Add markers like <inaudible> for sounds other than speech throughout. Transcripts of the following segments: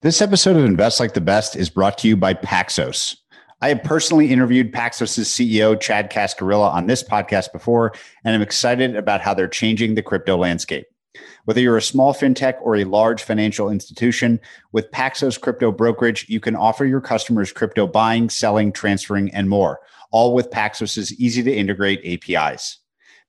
This episode of Invest Like the Best is brought to you by Paxos. I have personally interviewed Paxos' CEO, Chad Cascarilla, on this podcast before, and I'm excited about how they're changing the crypto landscape. Whether you're a small fintech or a large financial institution, with Paxos Crypto Brokerage, you can offer your customers crypto buying, selling, transferring, and more, all with Paxos' easy to integrate APIs.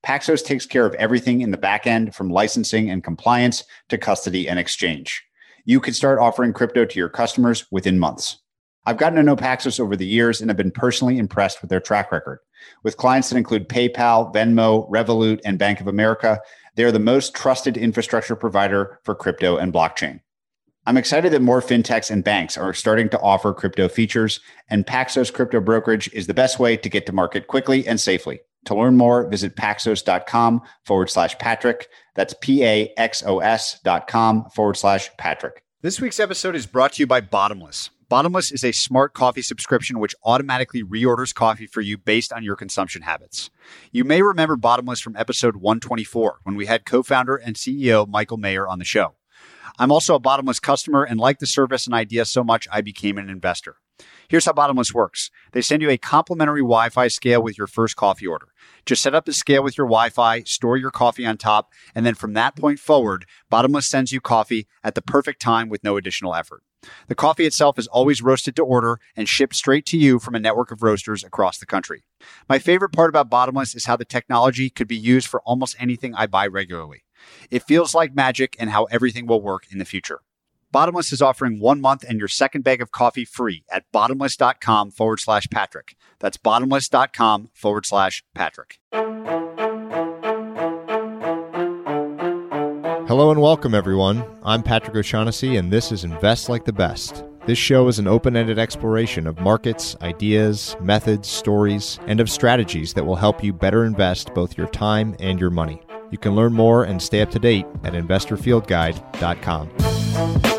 Paxos takes care of everything in the back end from licensing and compliance to custody and exchange. You can start offering crypto to your customers within months. I've gotten to know Paxos over the years and have been personally impressed with their track record. With clients that include PayPal, Venmo, Revolut, and Bank of America, they are the most trusted infrastructure provider for crypto and blockchain. I'm excited that more fintechs and banks are starting to offer crypto features, and Paxos Crypto Brokerage is the best way to get to market quickly and safely. To learn more, visit paxos.com forward slash Patrick. That's P A X O S dot com forward slash Patrick. This week's episode is brought to you by Bottomless. Bottomless is a smart coffee subscription which automatically reorders coffee for you based on your consumption habits. You may remember Bottomless from episode 124 when we had co founder and CEO Michael Mayer on the show. I'm also a Bottomless customer and like the service and idea so much I became an investor. Here's how Bottomless works. They send you a complimentary Wi-Fi scale with your first coffee order. Just set up the scale with your Wi-Fi, store your coffee on top, and then from that point forward, Bottomless sends you coffee at the perfect time with no additional effort. The coffee itself is always roasted to order and shipped straight to you from a network of roasters across the country. My favorite part about Bottomless is how the technology could be used for almost anything I buy regularly. It feels like magic and how everything will work in the future. Bottomless is offering one month and your second bag of coffee free at bottomless.com forward slash Patrick. That's bottomless.com forward slash Patrick. Hello and welcome, everyone. I'm Patrick O'Shaughnessy, and this is Invest Like the Best. This show is an open ended exploration of markets, ideas, methods, stories, and of strategies that will help you better invest both your time and your money. You can learn more and stay up to date at investorfieldguide.com.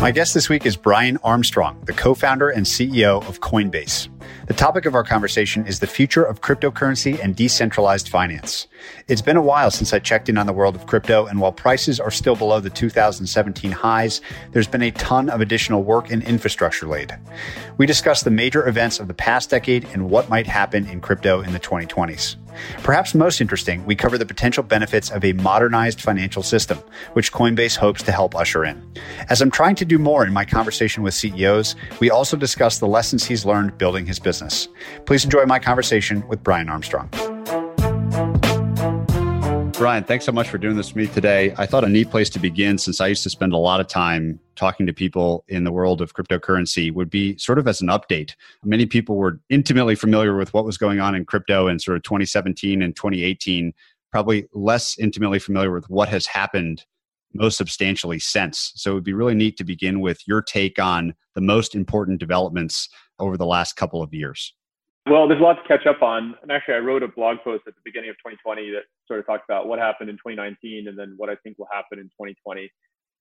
My guest this week is Brian Armstrong, the co founder and CEO of Coinbase. The topic of our conversation is the future of cryptocurrency and decentralized finance. It's been a while since I checked in on the world of crypto, and while prices are still below the 2017 highs, there's been a ton of additional work and infrastructure laid. We discuss the major events of the past decade and what might happen in crypto in the 2020s. Perhaps most interesting, we cover the potential benefits of a modernized financial system, which Coinbase hopes to help usher in. As I'm trying to do more in my conversation with CEOs, we also discuss the lessons he's learned building his business. Please enjoy my conversation with Brian Armstrong. Brian, thanks so much for doing this with me today. I thought a neat place to begin, since I used to spend a lot of time talking to people in the world of cryptocurrency, would be sort of as an update. Many people were intimately familiar with what was going on in crypto in sort of 2017 and 2018, probably less intimately familiar with what has happened most substantially since. So it would be really neat to begin with your take on the most important developments over the last couple of years. Well, there's a lot to catch up on. And actually, I wrote a blog post at the beginning of 2020 that sort of talked about what happened in 2019 and then what I think will happen in 2020.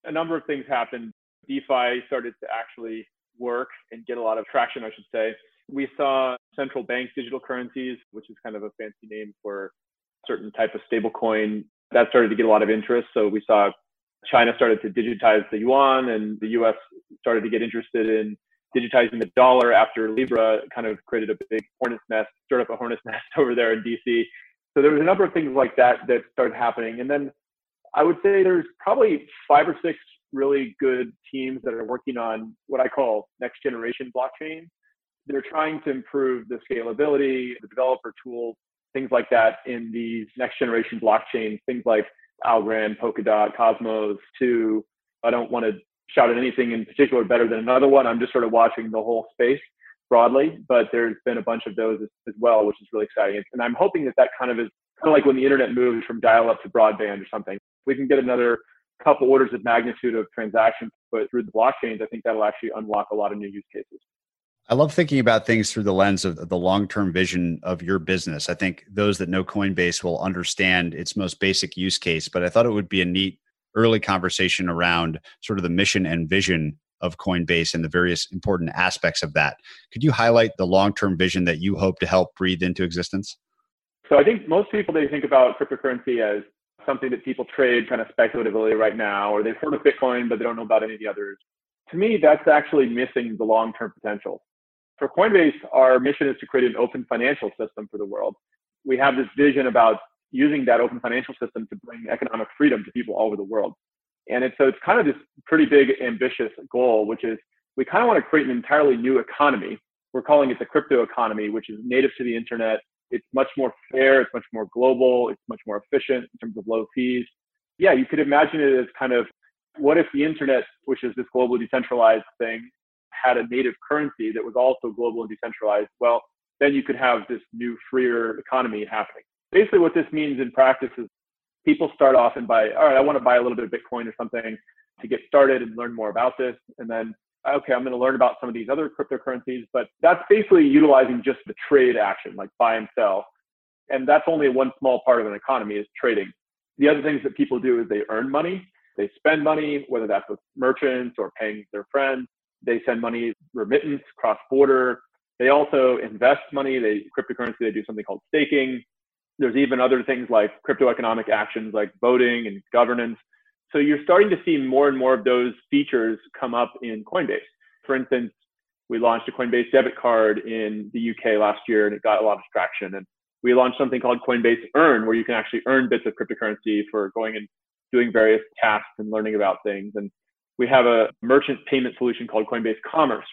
A number of things happened. DeFi started to actually work and get a lot of traction, I should say. We saw central bank digital currencies, which is kind of a fancy name for certain type of stablecoin, that started to get a lot of interest. So we saw China started to digitize the yuan, and the US started to get interested in digitizing the dollar after Libra kind of created a big hornet's nest, stirred up a hornet's <laughs> nest over there in DC. So there was a number of things like that that started happening. And then I would say there's probably five or six really good teams that are working on what I call next generation blockchain. They're trying to improve the scalability, the developer tools, things like that in these next generation blockchains, things like Algorand, Polkadot, Cosmos, to I don't want to shout at anything in particular better than another one. I'm just sort of watching the whole space broadly, but there's been a bunch of those as, as well, which is really exciting. And I'm hoping that that kind of is kind of like when the internet moved from dial up to broadband or something. We can get another couple orders of magnitude of transactions put through the blockchains, I think that'll actually unlock a lot of new use cases. I love thinking about things through the lens of the long term vision of your business. I think those that know Coinbase will understand its most basic use case, but I thought it would be a neat early conversation around sort of the mission and vision of Coinbase and the various important aspects of that. Could you highlight the long term vision that you hope to help breathe into existence? So I think most people they think about cryptocurrency as something that people trade kind of speculatively right now, or they've heard of Bitcoin, but they don't know about any of the others. To me, that's actually missing the long term potential for Coinbase, our mission is to create an open financial system for the world. We have this vision about using that open financial system to bring economic freedom to people all over the world. And it's, so it's kind of this pretty big, ambitious goal, which is we kind of want to create an entirely new economy. We're calling it the crypto economy, which is native to the internet. It's much more fair. It's much more global. It's much more efficient in terms of low fees. Yeah, you could imagine it as kind of what if the internet, which is this global decentralized thing, had a native currency that was also global and decentralized, well, then you could have this new freer economy happening. Basically, what this means in practice is people start off and buy, all right, I want to buy a little bit of Bitcoin or something to get started and learn more about this. And then, okay, I'm going to learn about some of these other cryptocurrencies, but that's basically utilizing just the trade action, like buy and sell. And that's only one small part of an economy is trading. The other things that people do is they earn money, they spend money, whether that's with merchants or paying their friends. They send money remittance cross border. They also invest money. They cryptocurrency. They do something called staking. There's even other things like crypto economic actions like voting and governance. So you're starting to see more and more of those features come up in Coinbase. For instance, we launched a Coinbase debit card in the UK last year and it got a lot of traction. And we launched something called Coinbase Earn, where you can actually earn bits of cryptocurrency for going and doing various tasks and learning about things. And we have a merchant payment solution called Coinbase Commerce,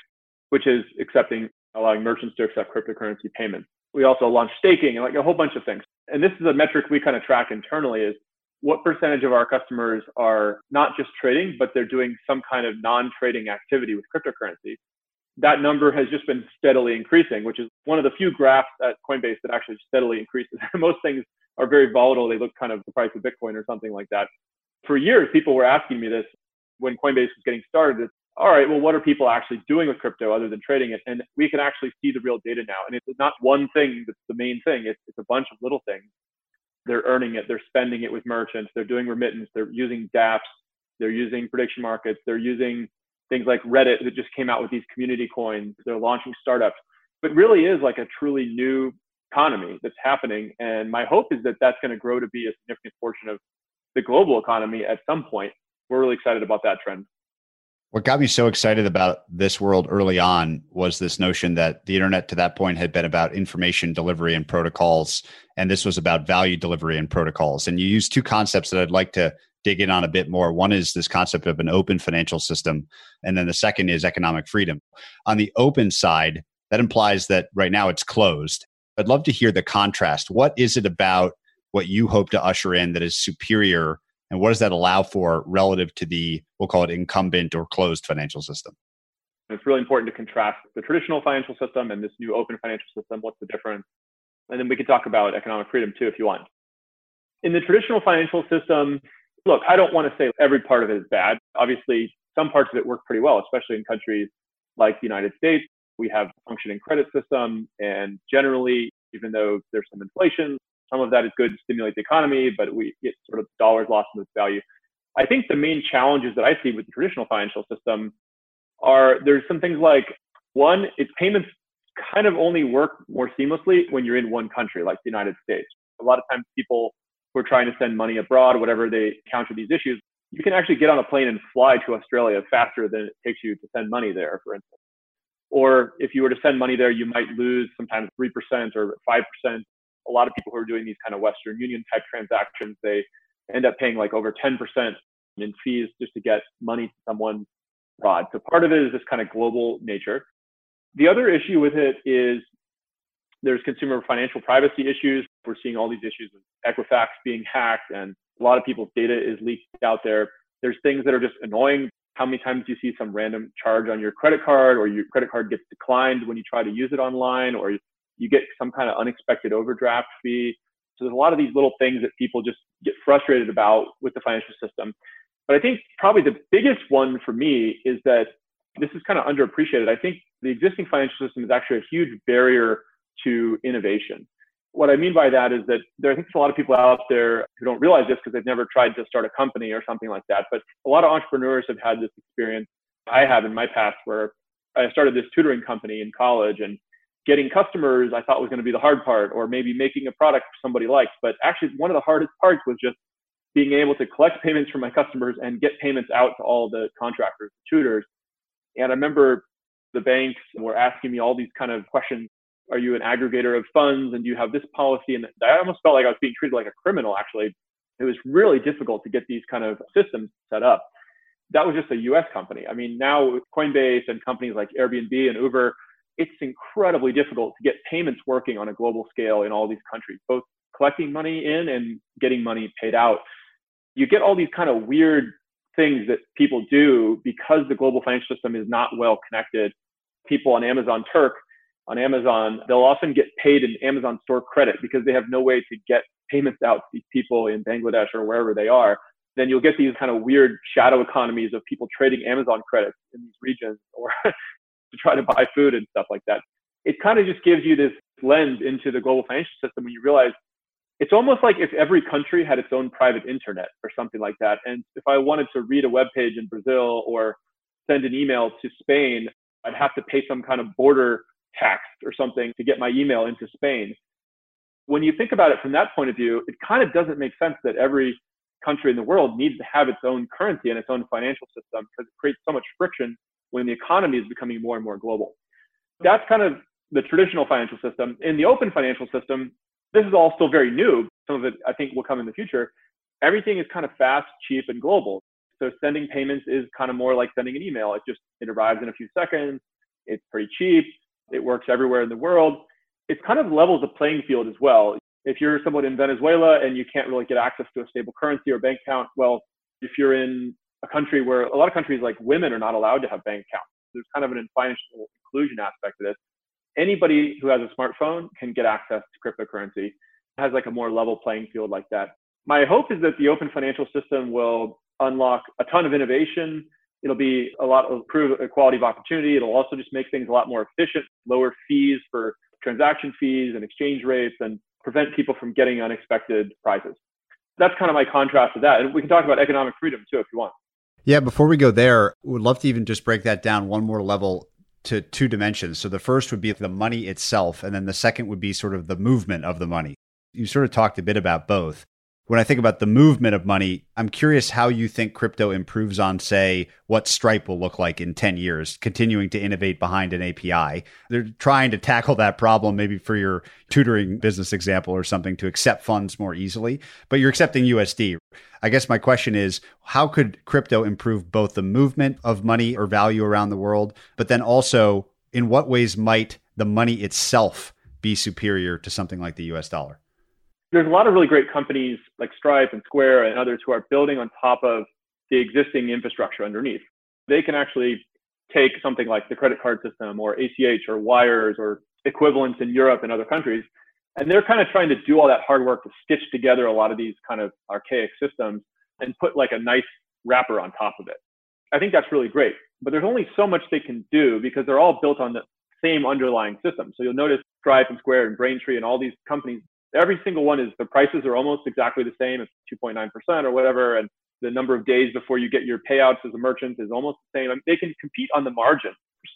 which is accepting, allowing merchants to accept cryptocurrency payments. We also launched staking and like a whole bunch of things. And this is a metric we kind of track internally is what percentage of our customers are not just trading, but they're doing some kind of non-trading activity with cryptocurrency. That number has just been steadily increasing, which is one of the few graphs at Coinbase that actually steadily increases. <laughs> Most things are very volatile. They look kind of the price of Bitcoin or something like that. For years, people were asking me this when Coinbase was getting started, all right, well, what are people actually doing with crypto other than trading it? And we can actually see the real data now. And it's not one thing that's the main thing, it's, it's a bunch of little things. They're earning it, they're spending it with merchants, they're doing remittance, they're using dApps, they're using prediction markets, they're using things like Reddit that just came out with these community coins, they're launching startups. But really is like a truly new economy that's happening. And my hope is that that's going to grow to be a significant portion of the global economy at some point we're really excited about that trend. What got me so excited about this world early on was this notion that the internet to that point had been about information delivery and protocols, and this was about value delivery and protocols. And you use two concepts that I'd like to dig in on a bit more. One is this concept of an open financial system, and then the second is economic freedom. On the open side, that implies that right now it's closed. I'd love to hear the contrast. What is it about what you hope to usher in that is superior and what does that allow for relative to the, we'll call it incumbent or closed financial system? It's really important to contrast the traditional financial system and this new open financial system. What's the difference? And then we can talk about economic freedom too, if you want. In the traditional financial system, look, I don't want to say every part of it is bad. Obviously, some parts of it work pretty well, especially in countries like the United States. We have a functioning credit system, and generally, even though there's some inflation, some of that is good to stimulate the economy, but we get sort of dollars lost in its value. I think the main challenges that I see with the traditional financial system are there's some things like one, its payments kind of only work more seamlessly when you're in one country, like the United States. A lot of times people who are trying to send money abroad, whatever they encounter these issues, you can actually get on a plane and fly to Australia faster than it takes you to send money there, for instance. Or if you were to send money there, you might lose sometimes 3% or 5% a lot of people who are doing these kind of Western Union type transactions, they end up paying like over 10% in fees just to get money to someone abroad. So part of it is this kind of global nature. The other issue with it is there's consumer financial privacy issues. We're seeing all these issues with Equifax being hacked and a lot of people's data is leaked out there. There's things that are just annoying. How many times do you see some random charge on your credit card or your credit card gets declined when you try to use it online or you get some kind of unexpected overdraft fee. So there's a lot of these little things that people just get frustrated about with the financial system. But I think probably the biggest one for me is that this is kind of underappreciated. I think the existing financial system is actually a huge barrier to innovation. What I mean by that is that there, I think there's a lot of people out there who don't realize this because they've never tried to start a company or something like that. But a lot of entrepreneurs have had this experience. I have in my past where I started this tutoring company in college and getting customers I thought was going to be the hard part, or maybe making a product somebody liked. But actually, one of the hardest parts was just being able to collect <laughs> payments from my customers and get payments out to all the contractors, tutors. And I remember the banks were asking me all these kind of questions. Are you an aggregator of funds? And do you have this policy? And I almost felt like I was being treated like a criminal, actually. It was really difficult to get these kind of systems set up. That was just a US company. I mean, now with Coinbase and companies like Airbnb and Uber, it's incredibly difficult to get payments working on a global scale in all these countries, both collecting money in and getting money paid out. You get all these kind of weird things that people do because the global financial system is not well connected. People on Amazon Turk, on Amazon, they'll often get paid in Amazon store credit because they have no way to get payments out to these people in Bangladesh or wherever they are. Then you'll get these kind of weird shadow economies of people trading Amazon credits in these regions or <laughs> to try to buy food and stuff like that. It kind of just gives you this lens into the global financial system when you realize it's almost like if every country had its own private internet or something like that. And if I wanted to read a web page in Brazil or send an email to Spain, I'd have to pay some kind of border tax or something to get my email into Spain. When you think about it from that point of view, it kind of doesn't make sense that every country in the world needs to have its own currency and its own financial system because it creates so much friction when the economy is becoming more and more global. That's kind of the traditional financial system. In the open financial system, this is all still very new. Some of it, I think, will come in the future. Everything is kind of fast, cheap, and global. So sending payments is kind of more like sending an email. It just it arrives in a few seconds. It's pretty cheap. It works everywhere in the world. It's kind of levels the playing field as well. If you're someone in Venezuela and you can't really get access to a stable currency or bank account, well, if you're in a country where a lot of countries like women are not allowed to have bank accounts. There's kind of an financial inclusion aspect to this. Anybody who has a smartphone can get access to cryptocurrency. It has like a more level playing field like that. My hope is that the open financial system will unlock a ton of innovation. It'll be a lot of improve equality of opportunity. It'll also just make things a lot more efficient, lower fees for transaction fees and exchange rates, and prevent people from getting unexpected prizes. That's kind of my contrast to that. And we can talk about economic freedom too if you want. Yeah, before we go there, we'd love to even just break that down one more level to two dimensions. So the first would be the money itself, and then the second would be sort of the movement of the money. You sort of talked a bit about both when I think about the movement of money, I'm curious how you think crypto improves on, say, what Stripe will look like in 10 years, continuing to innovate behind an API. They're trying to tackle that problem, maybe for your tutoring business example or something, to accept funds more easily, but you're accepting USD. I guess my question is how could crypto improve both the movement of money or value around the world, but then also in what ways might the money itself be superior to something like the US dollar? There's a lot of really great companies like Stripe and Square and others who are building on top of the existing infrastructure underneath. They can actually take something like the credit card system or ACH or wires or equivalents in Europe and other countries. And they're kind of trying to do all that hard work to stitch together a lot of these kind of archaic systems and put like a nice wrapper on top of it. I think that's really great. But there's only so much they can do because they're all built on the same underlying system. So you'll notice Stripe and Square and Braintree and all these companies every single one is the prices are almost exactly the same. It's 2.9% or whatever. And the number of days before you get your payouts as a merchant is almost the same. I mean, they can compete on the margin.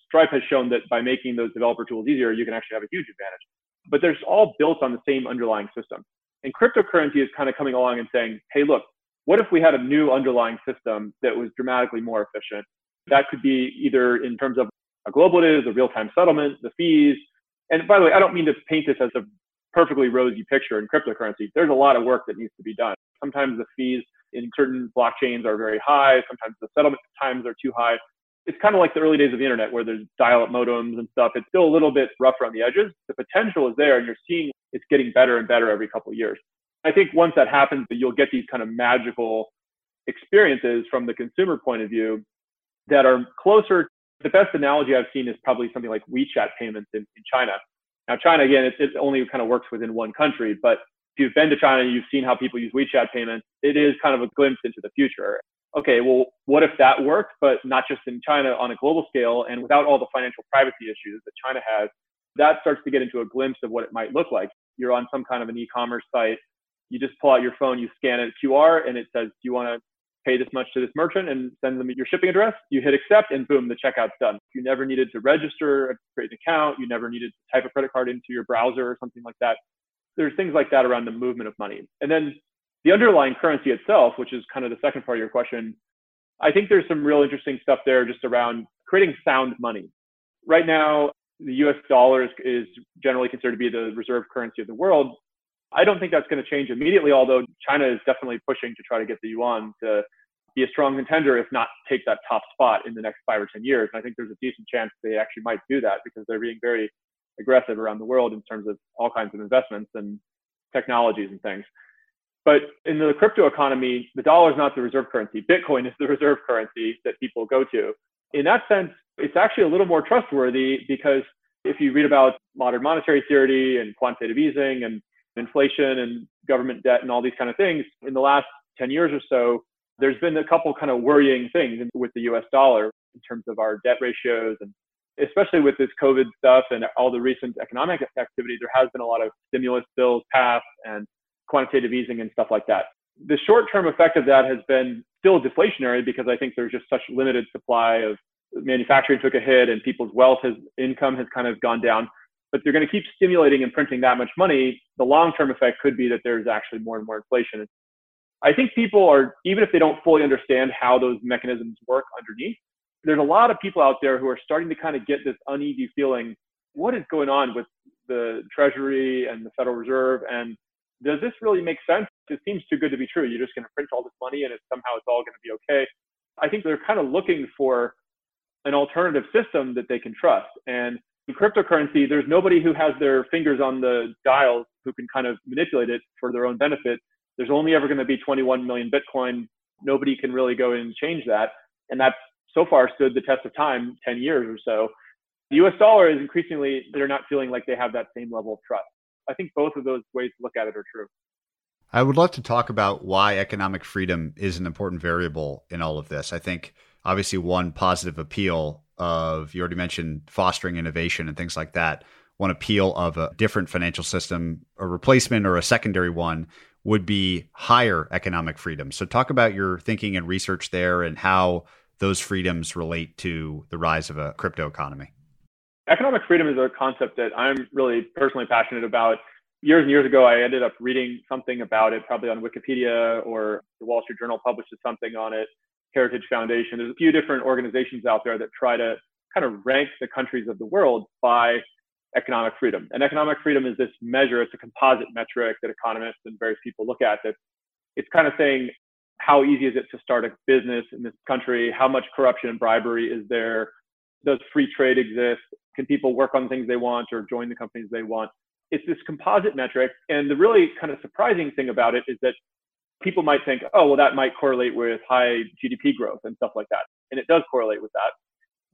Stripe has shown that by making those developer tools easier, you can actually have a huge advantage. But they're all built on the same underlying system. And cryptocurrency is kind of coming along and saying, hey, look, what if we had a new underlying system that was dramatically more efficient? That could be either in terms of a global it is, a real-time settlement, the fees. And by the way, I don't mean to paint this as a perfectly rosy picture in cryptocurrency. There's a lot of work that needs to be done. Sometimes the fees in certain blockchains are very high. Sometimes the settlement times are too high. It's kind of like the early days of the internet where there's dial-up modems and stuff. It's still a little bit rough around the edges. The potential is there, and you're seeing it's getting better and better every couple of years. I think once that happens, you'll get these kind of magical experiences from the consumer point of view that are closer. The best analogy I've seen is probably something like WeChat payments in, in China, now, China, again, it, it only kind of works within one country, but if you've been to China, you've seen how people use WeChat payments. It is kind of a glimpse into the future. okay, well, what if that worked, but not just in China on a global scale and without all the financial privacy issues that China has? That starts to get into a glimpse of what it might look like. You're on some kind of an e-commerce site. You just pull out your phone, you scan a QR, and it says, "Do you want to pay this much to this merchant and send them your shipping address?" You hit accept, and boom, the checkout's done. You never needed to register, create an account. You never needed to type a credit card into your browser or something like that. There's things like that around the movement of money, and then the underlying currency itself, which is kind of the second part of your question, I think there's some real interesting stuff there just around creating sound money. Right now, the US dollar is, generally considered to be the reserve currency of the world. I don't think that's going to change immediately, although China is definitely pushing to try to get the yuan to be a strong contender, if not take that top spot in the next five or 10 years. And I think there's a decent chance they actually might do that because they're being very aggressive around the world in terms of all kinds of investments and technologies and things. But in the crypto economy, the dollar is not the reserve currency. Bitcoin is the <laughs> reserve currency that people go to. In that sense, it's actually a little more trustworthy because if you read about modern monetary theory and quantitative easing and inflation and government debt and all these kind of things, in the last 10 years or so, there's been a couple kind of worrying things with the US dollar in terms of our debt ratios and especially with this COVID stuff and all the recent economic activity, there has been a lot of stimulus bills passed and quantitative easing and stuff like that. The short term effect of that has been still deflationary because I think there's just such limited supply of manufacturing took a hit and people's wealth has income has kind of gone down. But they're going to keep stimulating and printing that much money. The long term effect could be that there's actually more and more inflation. I think people are, even if they don't fully understand how those mechanisms work underneath, there's a lot of people out there who are starting to kind of get this uneasy feeling what is going on with the Treasury and the Federal Reserve and does this really make sense? It seems too good to be true. You're just going to print all this money and it's, somehow it's all going to be okay. I think they're kind of looking for an alternative system that they can trust. And cryptocurrency, there's nobody who has their fingers on the dials who can kind of manipulate it for their own benefit. There's only ever going to be 21 million Bitcoin. Nobody can really go and change that. And that's so far stood the test of time, 10 years or so. The US dollar is increasingly, they're not feeling like they have that same level of trust. I think both of those ways to look at it are true. I would love to talk about why economic freedom is an important variable in all of this. I think obviously one positive appeal of you already mentioned fostering innovation and things like that. One appeal of a different financial system, a replacement or a secondary one would be higher economic freedom. So talk about your thinking and research there and how those freedoms relate to the rise of a crypto economy. Economic freedom is a concept that I'm really personally passionate about. Years and years ago, I ended up reading something about it, probably on Wikipedia or the Wall Street Journal published something on it, Heritage Foundation. There's a few different organizations out there that try to kind of rank the countries of the world by economic freedom. And economic freedom is this measure, it's a composite metric that economists and various people look at that it's kind of saying how easy is it to start a business in this country? How much corruption and bribery is there? Does free trade exist? Can people work on things they want or join the companies they want? It's this composite metric. And the really kind of surprising thing about it is that people might think, oh, well, that might correlate with high GDP growth and stuff like that. And it does correlate with that.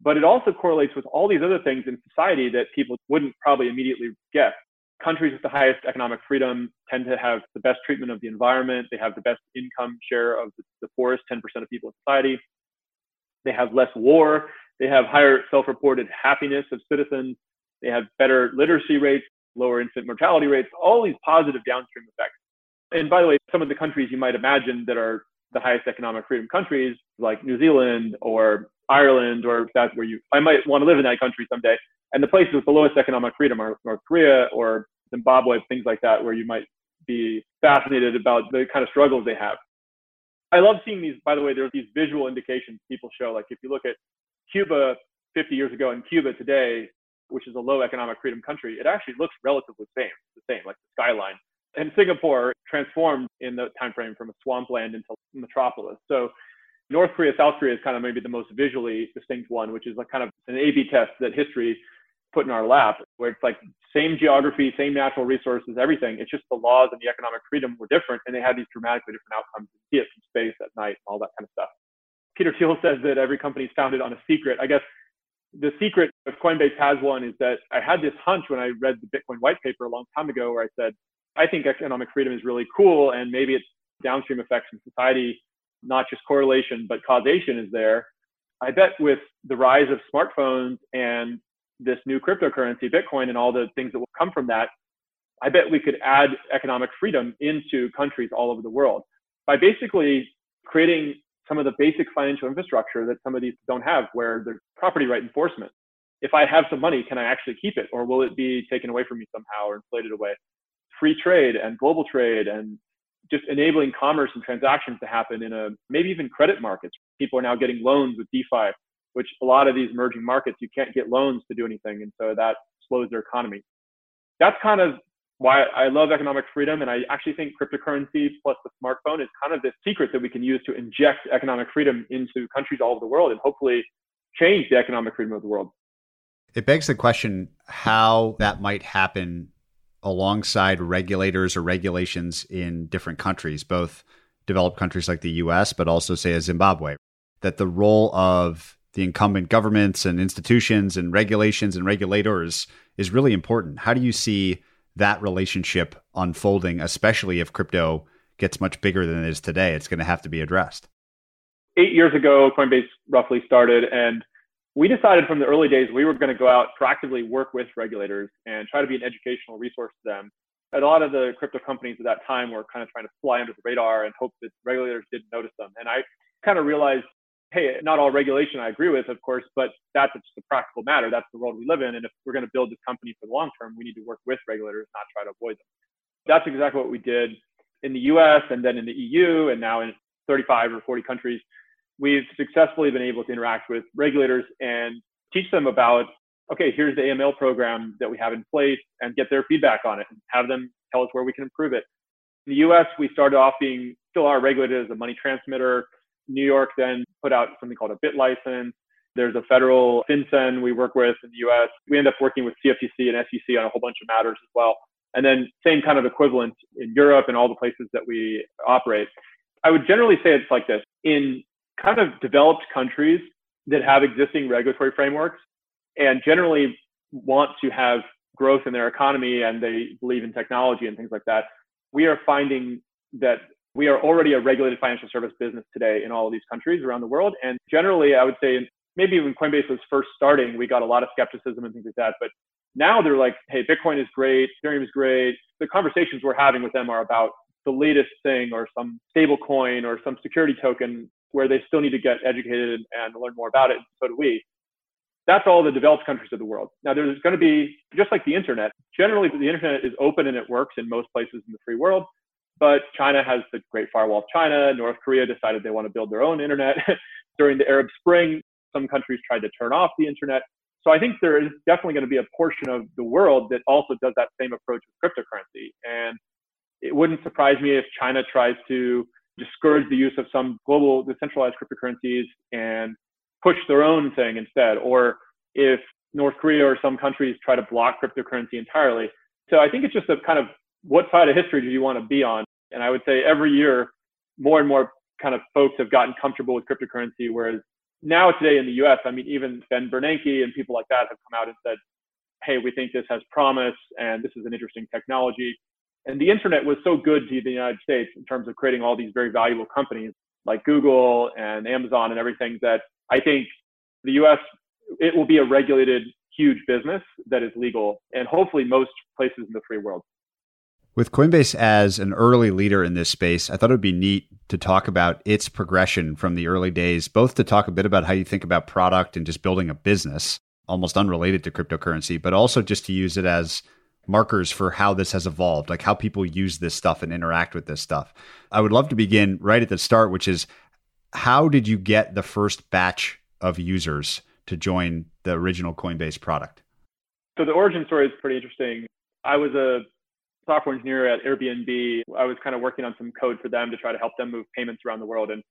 But it also correlates with all these other things in society that people wouldn't probably immediately guess. Countries with the highest economic freedom tend to have the best treatment of the environment. They have the best income share of the, poorest 10% of people in society. They have less war. They have higher self-reported happiness of citizens. They have better literacy rates, lower infant mortality rates, all these positive downstream effects. And by the way, some of the countries you might imagine that are the highest economic freedom countries, like New Zealand or Ireland, or that's where you, I might want to live in that country someday. And the places with the lowest economic freedom are North Korea or Zimbabwe, things like that, where you might be fascinated about the kind of struggles they have. I love seeing these, by the way, there's these visual indications people show. Like if you look at Cuba 50 years ago and Cuba today, which is a low economic freedom country, it actually looks relatively same, the same, like the skyline. And Singapore transformed in the time frame from a swampland into metropolis. So North Korea, South Korea is kind of maybe the most visually distinct one, which is like kind of an A/B test that history put in our lap, where it's like same geography, same natural resources, everything. It's just the laws and the economic freedom were different, and they had these dramatically different outcomes. You see it from space at night, all that kind of stuff. Peter Thiel says that every company is founded on a secret. I guess the secret, if Coinbase has one, is that I had this hunch when I read the Bitcoin white paper a long time ago where I said, I think economic freedom is really cool and maybe it's downstream effects in society not just correlation, but causation is there. I bet with the rise of smartphones and this new cryptocurrency, Bitcoin, and all the things that will come from that, I bet we could add economic freedom into countries all over the world by basically creating some of the basic financial infrastructure that some of these don't have, where there's property right enforcement. If I have some money, can I actually keep it, or will it be taken away from me somehow or inflated away? Free trade and global trade and just enabling commerce and transactions to happen in a maybe even credit markets. People are now getting loans with DeFi, which a lot of these emerging markets you can't get loans to do anything, and so that slows their economy. That's kind of why I love economic freedom, and I actually think cryptocurrency plus the smartphone is kind of this secret that we can use to inject economic freedom into countries all over the world, and hopefully change the economic freedom of the world. It begs the question how that might happen alongside regulators or regulations in different countries, both developed countries like the US, but also, say, a Zimbabwe, that the role of the incumbent governments and institutions and regulations and regulators is really important. How do you see that relationship unfolding, especially if crypto gets much bigger than it is today? It's going to have to be addressed. Eight years ago, Coinbase roughly started, and we decided from the early days we were going to go out proactively work with regulators and try to be an educational resource to them. And a lot of the crypto companies at that time were kind of trying to fly under the radar and hope that regulators didn't notice them. And I kind of realized, hey, not all regulation I agree with, of course, but that's just a practical matter. That's the world we live in. And if we're going to build this company for the long term, we need to work with regulators, not try to avoid them. That's exactly what we did in the US and then in the EU and now in 35 or 40 countries we've successfully been able to interact with regulators and teach them about, okay, here's the AML program that we have in place and get their feedback on it and have them tell us where we can improve it. In the US, we started off being still our regulated as a money transmitter. New York then put out something called a BitLicense. There's a federal FinCEN we work with in the US. We end up working with CFTC and SEC on a whole bunch of matters as well. And then same kind of equivalent in Europe and all the places that we operate. I would generally say it's like this. In kind of developed countries that have existing regulatory frameworks and generally want to have growth in their economy and they believe in technology and things like that, we are finding that we are already a regulated financial service business today in all of these countries around the world. And generally, I would say maybe when Coinbase was first starting, we got a lot of skepticism and things like that. But now they're like, hey, Bitcoin is great, Ethereum is great. The conversations we're having with them are about the latest thing or some stable coin or some security token where they still need to get educated and learn more about it. So do we. That's all the developed countries of the world. Now, there's going to be, just like the internet, generally the internet is open and it works in most places in the free world. But China has the Great Firewall of China. North Korea decided they want to build their own internet. <laughs> During the Arab Spring, some countries tried to turn off the internet. So I think there is definitely going to be a portion of the world that also does that same approach with cryptocurrency. And it wouldn't surprise me if China tries to discourage the use of some global decentralized cryptocurrencies and push their own thing instead, or if North Korea or some countries try to block cryptocurrency entirely. So I think it's just a kind of what side of history do you want to be on? And I would say every year, more and more kind of folks have gotten comfortable with cryptocurrency, whereas now today in the US, I mean, even Ben Bernanke and people like that have come out and said, hey, we think this has promise and this is an interesting technology. And the internet was so good to the United States in terms of creating all these very valuable companies like Google and Amazon and everything that I think the US, it will be a regulated, huge business that is legal and hopefully most places in the free world. With Coinbase as an early leader in this space, I thought it would be neat to talk about its progression from the early days, both to talk a bit about how you think about product and just building a business, almost unrelated to cryptocurrency, but also just to use it as markers for how this has evolved, like how people use this stuff and interact with this stuff. I would love to begin right at the start, which is how did you get the first batch of users to join the original Coinbase product? So the origin story is pretty interesting. I was a software engineer at Airbnb. I was kind of working on some code for them to try to help them move payments around the world. And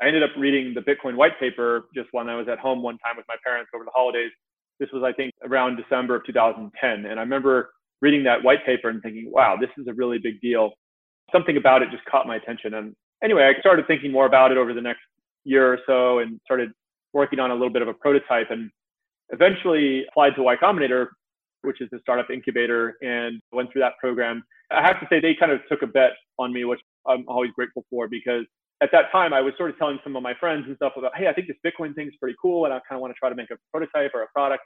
I ended up reading the Bitcoin white paper just when I was at home one time with my parents over the holidays. This was, I think, around December of 2010. And I remember reading that white paper and thinking, wow, this is a really big deal. Something about it just caught my attention. And anyway, I started thinking more about it over the next year or so and started working on a little bit of a prototype and eventually applied to Y Combinator, which is a startup incubator, and went through that program. I have to say, they kind of took a bet on me, which I'm always grateful for because at that time, I was sort of telling some of my friends and stuff about, hey, I think this Bitcoin thing's pretty cool, and I kind of want to try to make a prototype or a product.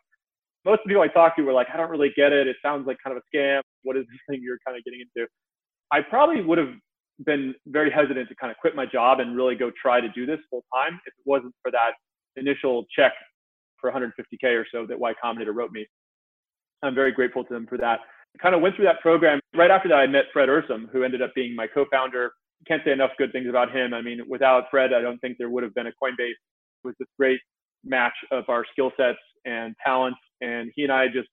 Most of the people I talked to were like, I don't really get it. It sounds like kind of a scam. What is <laughs> this thing you're kind of getting into? I probably would have been very hesitant to kind of quit my job and really go try to do this full time if it wasn't for that initial check for 150k or so that Y Combinator wrote me. I'm very grateful to them for that. I kind of went through that program. Right after that, I met Fred Ehrsam, who ended up being my co-founder. Can't say enough good things about him. I mean, without Fred, I don't think there would have been a Coinbase. It was this great match of our skill sets and talents, and he and I just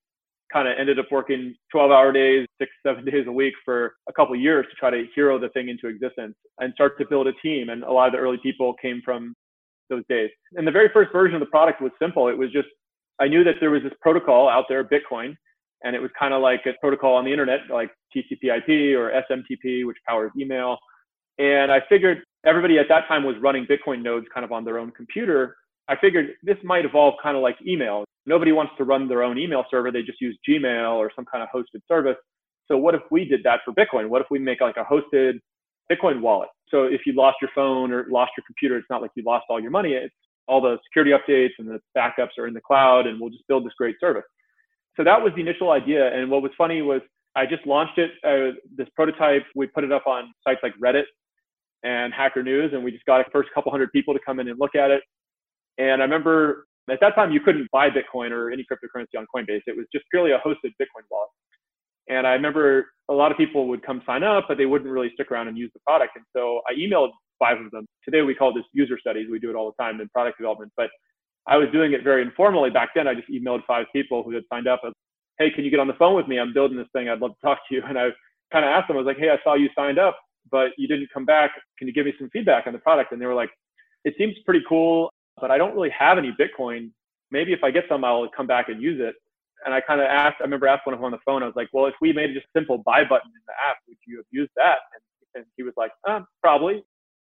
kind of ended up working 12 hour days, six, seven days a week for a couple years to try to hero the thing into existence and start to build a team. And a lot of the early people came from those days. And the very first version of the product was simple. It was just, I knew that there was this protocol out there, Bitcoin, and it was kind of like a protocol on the internet, like TCP/IP or SMTP, which powers email. And I figured everybody at that time was running Bitcoin nodes kind of on their own computer. I figured this might evolve kind of like email. Nobody wants to run their own email server. They just use Gmail or some kind of hosted service. So what if we did that for Bitcoin? What if we make like a hosted Bitcoin wallet? So if you lost your phone or lost your computer, it's not like you lost all your money. It's all the security updates and the backups are in the cloud and we'll just build this great service. So that was the initial idea. And what was funny was I just launched it, uh, this prototype. We put it up on sites like Reddit and Hacker News, and we just got a first couple hundred people to come in and look at it. And I remember at that time you couldn't buy Bitcoin or any cryptocurrency on Coinbase. It was just purely a hosted Bitcoin wallet. And I remember a lot of people would come sign up, but they wouldn't really stick around and use the product. And so I emailed five of them. Today we call this user studies. We do it all the time in product development. But I was doing it very informally back then. I just emailed five people who had signed up. Hey, can you get on the phone with me? I'm building this thing. I'd love to talk to you. And I kind of asked them, I was like, hey, I saw you signed up, but you didn't come back. Can you give me some feedback on the product? And they were like, it seems pretty cool, but I don't really have any Bitcoin. Maybe if I get some, I'll come back and use it and I kind of asked, I remember asking one of them on the phone, I was like, well, if we made just a simple buy button in the app, would you have used that? And, and he was like, uh, probably.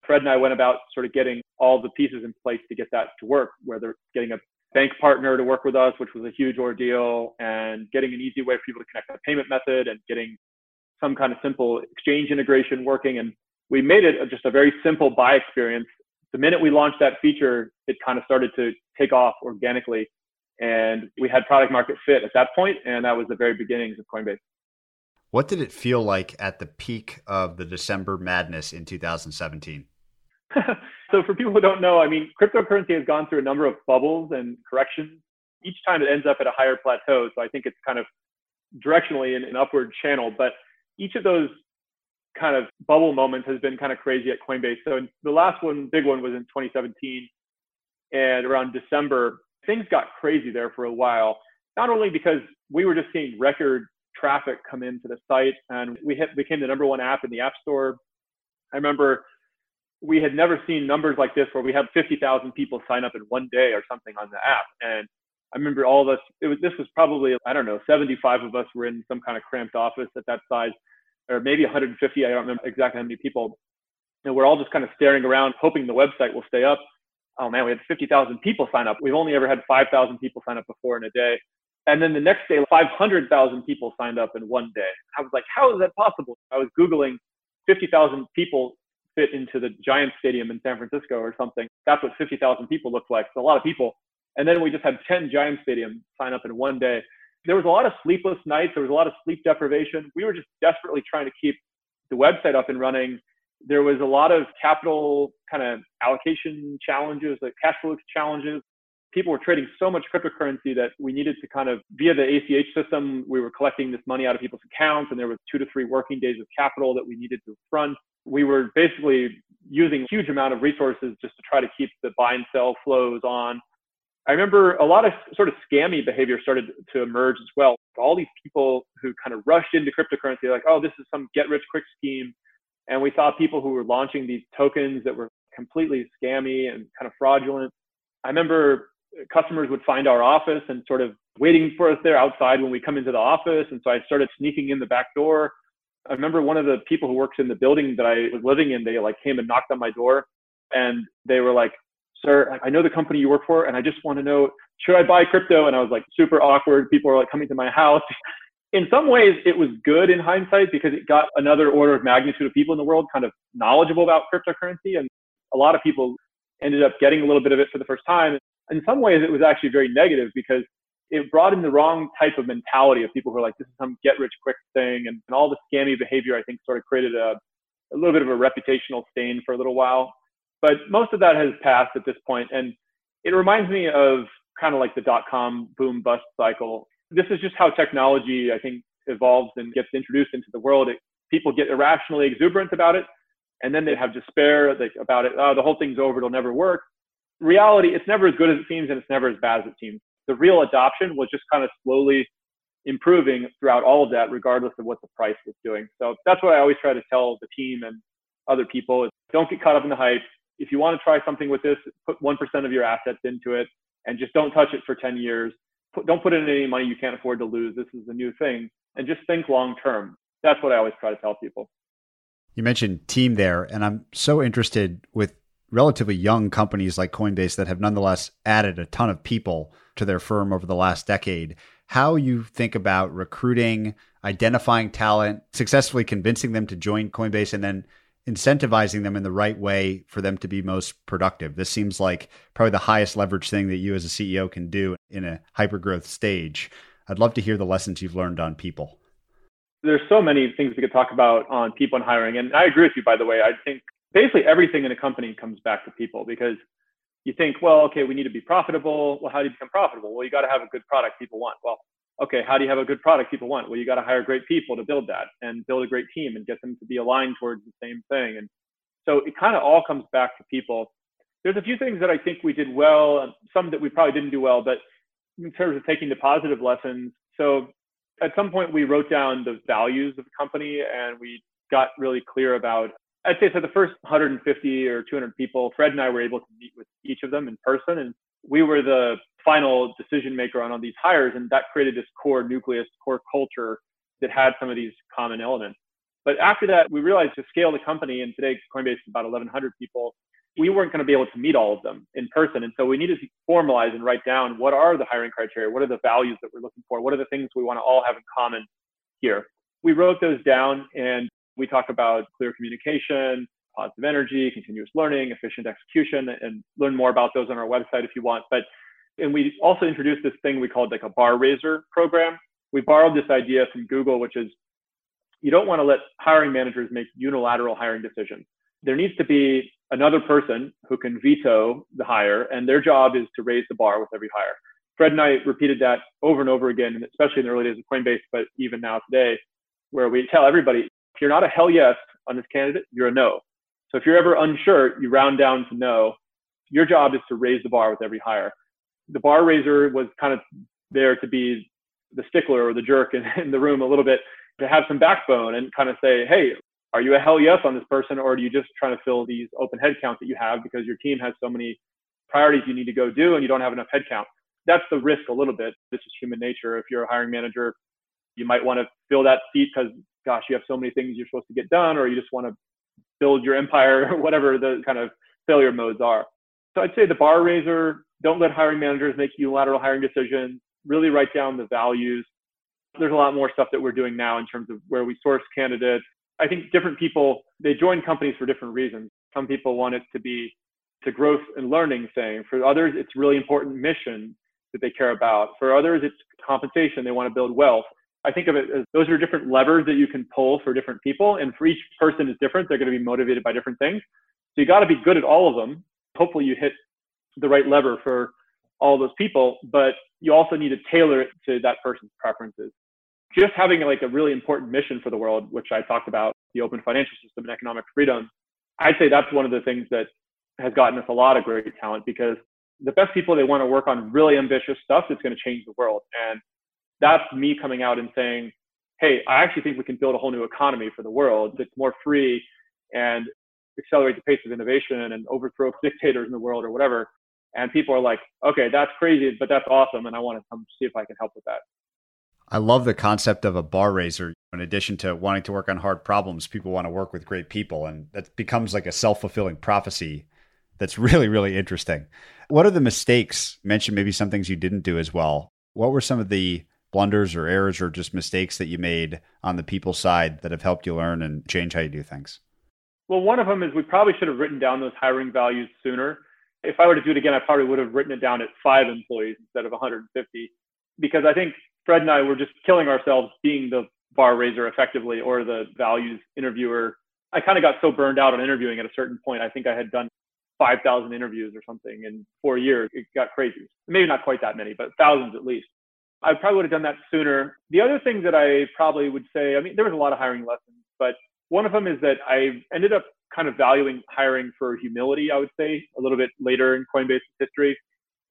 Fred and I went about sort of getting all the pieces in place to get that to work, whether getting a bank partner to work with us, which was a huge ordeal, and getting an easy way for people to connect the payment method and getting some kind of simple exchange integration working. And we made it just a very simple buy experience. The minute we launched that feature, it kind of started to take off organically and we had product market fit at that point, and that was the very beginnings of Coinbase. What did it feel like at the peak of the December madness in 2017? <laughs> so, for people who don't know, I mean, cryptocurrency has gone through a number of bubbles and corrections. Each time it ends up at a higher plateau. So, I think it's kind of directionally in an upward channel. But each of those kind of bubble moments has been kind of crazy at Coinbase. So, the last one, big one, was in 2017. And around December, things got crazy there for a while. Not only because we were just seeing record traffic come into the site, and we hit, became the number one app in the App Store. I remember we had never seen numbers like this where we had 50,000 people sign up in one day or something on the app. And I remember all of us, it was, this was probably, I don't know, 75 of us were in some kind of cramped office at that size, or maybe 150. I don't remember exactly how many people. And we're all just kind of staring around, hoping the website will stay up oh man, we had 50,000 people sign up. We've only ever had 5,000 people sign up before in a day. And then the next day, 500,000 people signed up in one day. I was like, how is that possible? I was Googling 50,000 people fit into the Giant Stadium in San Francisco or something. That's what 50,000 people look like. It's a lot of people. And then we just had 10 Giant Stadium sign up in one day. There was a lot of sleepless nights. There was a lot of sleep deprivation. We were just desperately trying to keep the website up and running there was a lot of capital kind of allocation challenges, like cash flow challenges. People were trading so much cryptocurrency that we needed to kind of, via the ACH system, we were collecting this money out of people's accounts, and there was two to three working days of capital that we needed to front. We were basically using a huge amount of resources just to try to keep the buy and sell flows on. I remember a lot of sort of scammy behavior started to emerge as well. All these people who kind of rushed into cryptocurrency, like, oh, this is some get rich quick scheme and we saw people who were launching these tokens that were completely scammy and kind of fraudulent. I remember uh, customers would find our office and sort of waiting for us there outside when we come into the office. And so I started sneaking in the back door. I remember one of the people who works in the building that I was living in, they like came and knocked on my door and they were like, sir, I know the company you work for and I just want to know, should I buy crypto? And I was like super awkward. People were like coming to my house <laughs> in some ways it was good in hindsight because it got another order of magnitude of people in the world kind of knowledgeable about cryptocurrency and a lot of people ended up getting a little bit of it for the first time. In some ways, it was actually very negative because it brought in the wrong type of mentality of people who are like, this is some get rich quick thing. And, and all the scammy behavior, I think, sort of created a, a little bit of a reputational stain for a little while. But most of that has passed at this point, And it reminds me of kind of like the dot com boom bust cycle. This is just how technology, I think, evolves and gets introduced into the world. It, people get irrationally exuberant about it, and then they have despair about it. Oh, the whole thing's over. It'll never work. Reality, it's never as good as it seems, and it's never as bad as it seems. The real adoption was just kind of slowly improving throughout all of that, regardless of what the price was doing. So that's what I always try to tell the team and other people: don't get caught up in the hype. If you want to try something with this, put one percent of your assets into it, and just don't touch it for 10 years. Put, don't put in any money you can't afford to lose. This is a new thing, and just think long term. That's what I always try to tell people. You mentioned team there, and I'm so interested with relatively young companies like Coinbase that have nonetheless added a ton of people to their firm over the last decade. How you think about recruiting, identifying talent, successfully convincing them to join Coinbase, and then incentivizing them in the right way for them to be most productive. This seems like probably the highest leverage thing that you as a CEO can do in a hypergrowth stage. I'd love to hear the lessons you've learned on people there's so many things we could talk about on people and hiring. And I agree with you, by the way. I think basically everything in a company comes back to people because you think, well, okay, we need to be profitable. Well, how do you become profitable? Well, you got to have a good product people want. Well, okay, how do you have a good product people want? Well, you got to hire great people to build that and build a great team and get them to be aligned towards the same thing. And so it kind of all comes back to people. There's a few things that I think we did well, some that we probably didn't do well, but in terms of taking the positive lessons. So at some point we wrote down the values of the company and we got really clear about I'd say for the first 150 or 200 people, Fred and I were able to meet with each of them in person, and we were the final decision maker on all these hires, and that created this core nucleus, core culture that had some of these common elements. But after that, we realized to scale the company, and today Coinbase is about 1,100 people we weren't going to be able to meet all of them in person. And so we needed to formalize and write down what are the hiring criteria? What are the values that we're looking for? What are the things we want to all have in common here? We wrote those down and we talk about clear communication, positive energy, continuous learning, efficient execution, and learn more about those on our website if you want. But and we also introduced this thing we called like a bar raiser program. We borrowed this idea from Google, which is you don't want to let hiring managers make unilateral hiring decisions. There needs to be another person who can veto the hire, and their job is to raise the bar with every hire. Fred and I repeated that over and over again, especially in the early days of Coinbase, but even now today, where we tell everybody if you're not a hell yes on this candidate, you're a no. So if you're ever unsure, you round down to no. Your job is to raise the bar with every hire. The bar raiser was kind of there to be the stickler or the jerk in, in the room a little bit to have some backbone and kind of say, hey, are you a hell yes on this person or are you just trying to fill these open headcounts that you have because your team has so many priorities you need to go do and you don't have enough headcount that's the risk a little bit. This is human nature. If you're a hiring manager you might want to fill that seat because gosh you have so many things you're supposed to get done or you just want to build your empire <laughs> whatever the kind of failure modes are so i'd say the bar raiser don't let hiring managers make unilateral hiring decisions really write down the values there's a lot more stuff that we're doing now in terms of where we source candidates I think different people they join companies for different reasons. Some people want it to be to growth and learning thing. For others, it's really important mission that they care about. For others, it's compensation. They want to build wealth. I think of it as those are different levers that you can pull for different people. And for each person is different. They're going to be motivated by different things. So you got to be good at all of them. Hopefully you hit the right lever for all those people, but you also need to tailor it to that person's preferences just having like a really important mission for the world, which I talked about, the open financial system and economic freedom, I'd say that's one of the things that has gotten us a lot of great talent because the best people they want to work on really ambitious stuff that's going to change the world. And that's me coming out and saying, hey, I actually think we can build a whole new economy for the world that's more free and accelerate the pace of innovation and overthrow <laughs> dictators in the world or whatever. And people are like, okay, that's crazy, but that's awesome. And I want to come see if I can help with that. I love the concept of a bar raiser. In addition to wanting to work on hard problems, people want to work with great people. And that becomes like a self fulfilling prophecy that's <laughs> really, really interesting. What are the mistakes? Mention maybe some things you didn't do as well. What were some of the blunders or errors or just mistakes that you made on the people side that have helped you learn and change how you do things? Well, one of them is we probably should have written down those hiring values sooner. If I were to do it again, I probably would have written it down at five employees instead of 150, because I think Fred and I were just killing ourselves being the bar raiser effectively or the values interviewer. I kind of got so burned out on interviewing at a certain point. I think I had done 5,000 interviews or something in four years. It got crazy. Maybe not quite that many, but thousands at least. I probably would have done that sooner. The other thing that I probably would say, I mean, there was a lot of hiring lessons, but one of them is that I ended up kind of valuing hiring for humility, I would say, a little bit later in Coinbase's history.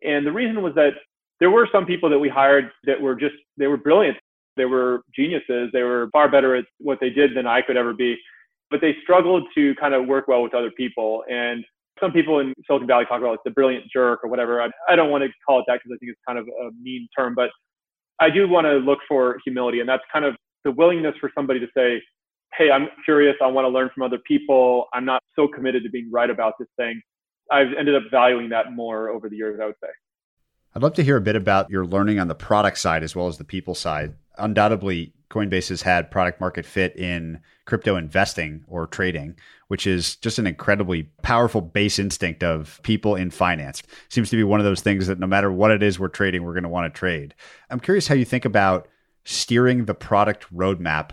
And the reason was that there were some people that we hired that were just, they were brilliant. They were geniuses. They were far better at what they did than I could ever be. But they struggled to kind of work well with other people. And some people in Silicon Valley talk about like the brilliant jerk or whatever. I, I don't want to call it that because I think it's kind of a mean term, but I do want to look for humility. And that's kind of the willingness for somebody to say, Hey, I'm curious. I want to learn from other people. I'm not so committed to being right about this thing. I've ended up valuing that more over the years, I would say. I'd love to hear a bit about your learning on the product side as well as the people side. Undoubtedly, Coinbase has had product market fit in crypto investing or trading, which is just an incredibly powerful base instinct of people in finance. Seems to be one of those things that no matter what it is we're trading, we're going to want to trade. I'm curious how you think about steering the product roadmap,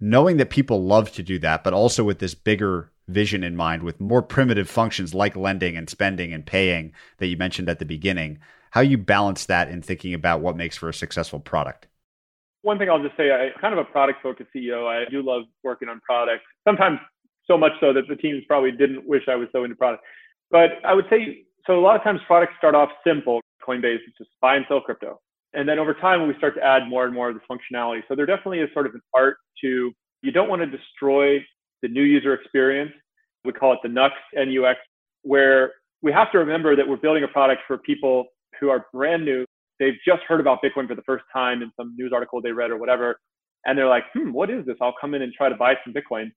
knowing that people love to do that, but also with this bigger vision in mind with more primitive functions like lending and spending and paying that you mentioned at the beginning. How you balance that in thinking about what makes for a successful product? one thing I'll just say, I kind of a product focused CEO. I do love working on products. Sometimes so much so that the teams probably didn't wish I was so into product. But I would say so. A lot of times products start off simple. Coinbase is just buy and sell crypto, and then over time we start to add more and more of the functionality. So there definitely is sort of an art to. You don't want to destroy the new user experience. We call it the NUX NUX, where we have to remember that we're building a product for people who are brand new they've just heard about Bitcoin for the first time in some news article they read or whatever. And they're like, hmm, what is this? I'll come in and try to buy some Bitcoin.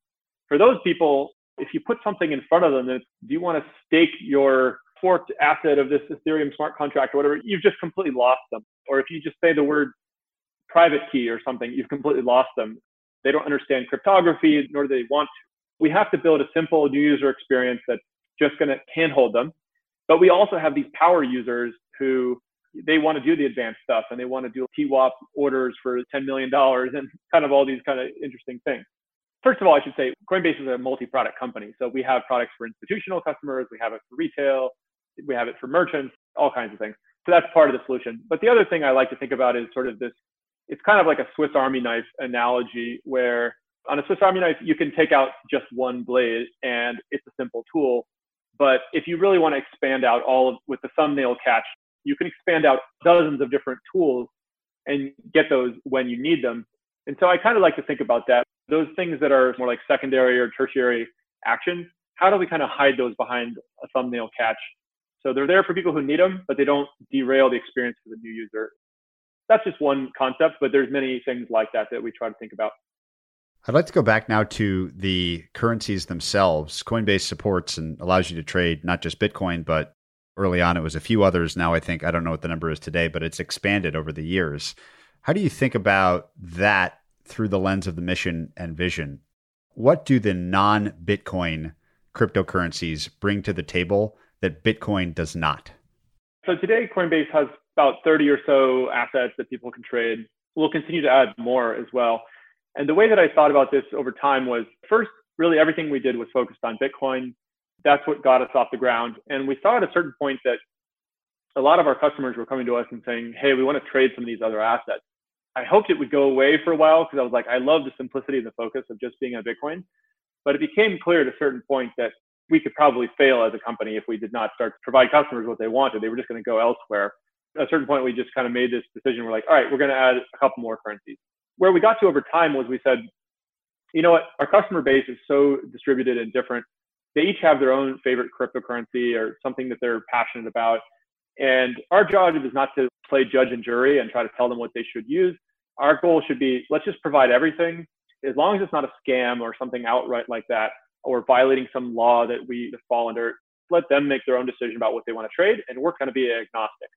For those people, if you put something in front of them do you want to stake your forked asset of this Ethereum smart contract or whatever, you've just completely lost them. Or if you just say the word private key or something, you've completely lost them. They don't understand cryptography, nor do they want to. We have to build a simple new user experience that's just going to handhold them. But we also have these power users who they want to do the advanced stuff and they want to do TWAP orders for $10 million and <laughs> kind of all these kind of interesting things. First of all, I should say Coinbase is a multi-product company. So we have products for institutional customers, we have it for retail, we have it for merchants, all kinds of things. So that's part of the solution. But the other thing I like to think about is sort of this, it's kind of like a Swiss Army knife analogy where on a Swiss Army knife, you can take out just one blade and it's a simple tool. But if you really want to expand out all of with the thumbnail catch you can expand out dozens of different tools and get those when you need them. And so I kind of like to think about that. Those things that are more like secondary or tertiary actions, how do we kind of hide those behind a thumbnail catch? So they're there for people who need them, but they don't derail the experience for the new user. That's just one concept, but there's many things like that that we try to think about. I'd like to go back now to the currencies themselves. Coinbase supports and allows you to trade not just Bitcoin, but early on it was a few others now i think i don't know what the number is today but it's expanded over the years how do you think about that through the lens of the mission and vision what do the non-bitcoin cryptocurrencies bring to the table that bitcoin does not so today coinbase has about 30 or so assets that people can trade we'll continue to add more as well and the way that i thought about this over time was first really everything we did was focused on bitcoin that's what got us off the ground. And we saw at a certain point that a lot of our customers were coming to us and saying, Hey, we want to trade some of these other assets. I hoped it would go away for a while because I was like, I love the simplicity and the focus of just being on Bitcoin. But it became clear at a certain point that we could probably fail as a company if we did not start to provide customers what they wanted. They were just going to go elsewhere. At a certain point, we just kind of made this decision. We're like, all right, we're going to add a couple more currencies. Where we got to over time was we said, you know what, our customer base is so distributed and different they each have their own favorite cryptocurrency or something that they're passionate about. And our job is not to play judge and jury and try to tell them what they should use. Our goal should be let's just provide everything as long as it's not a scam or something outright like that or violating some law that we fall under. Let them make their own decision about what they want to trade, and we're going to be agnostic.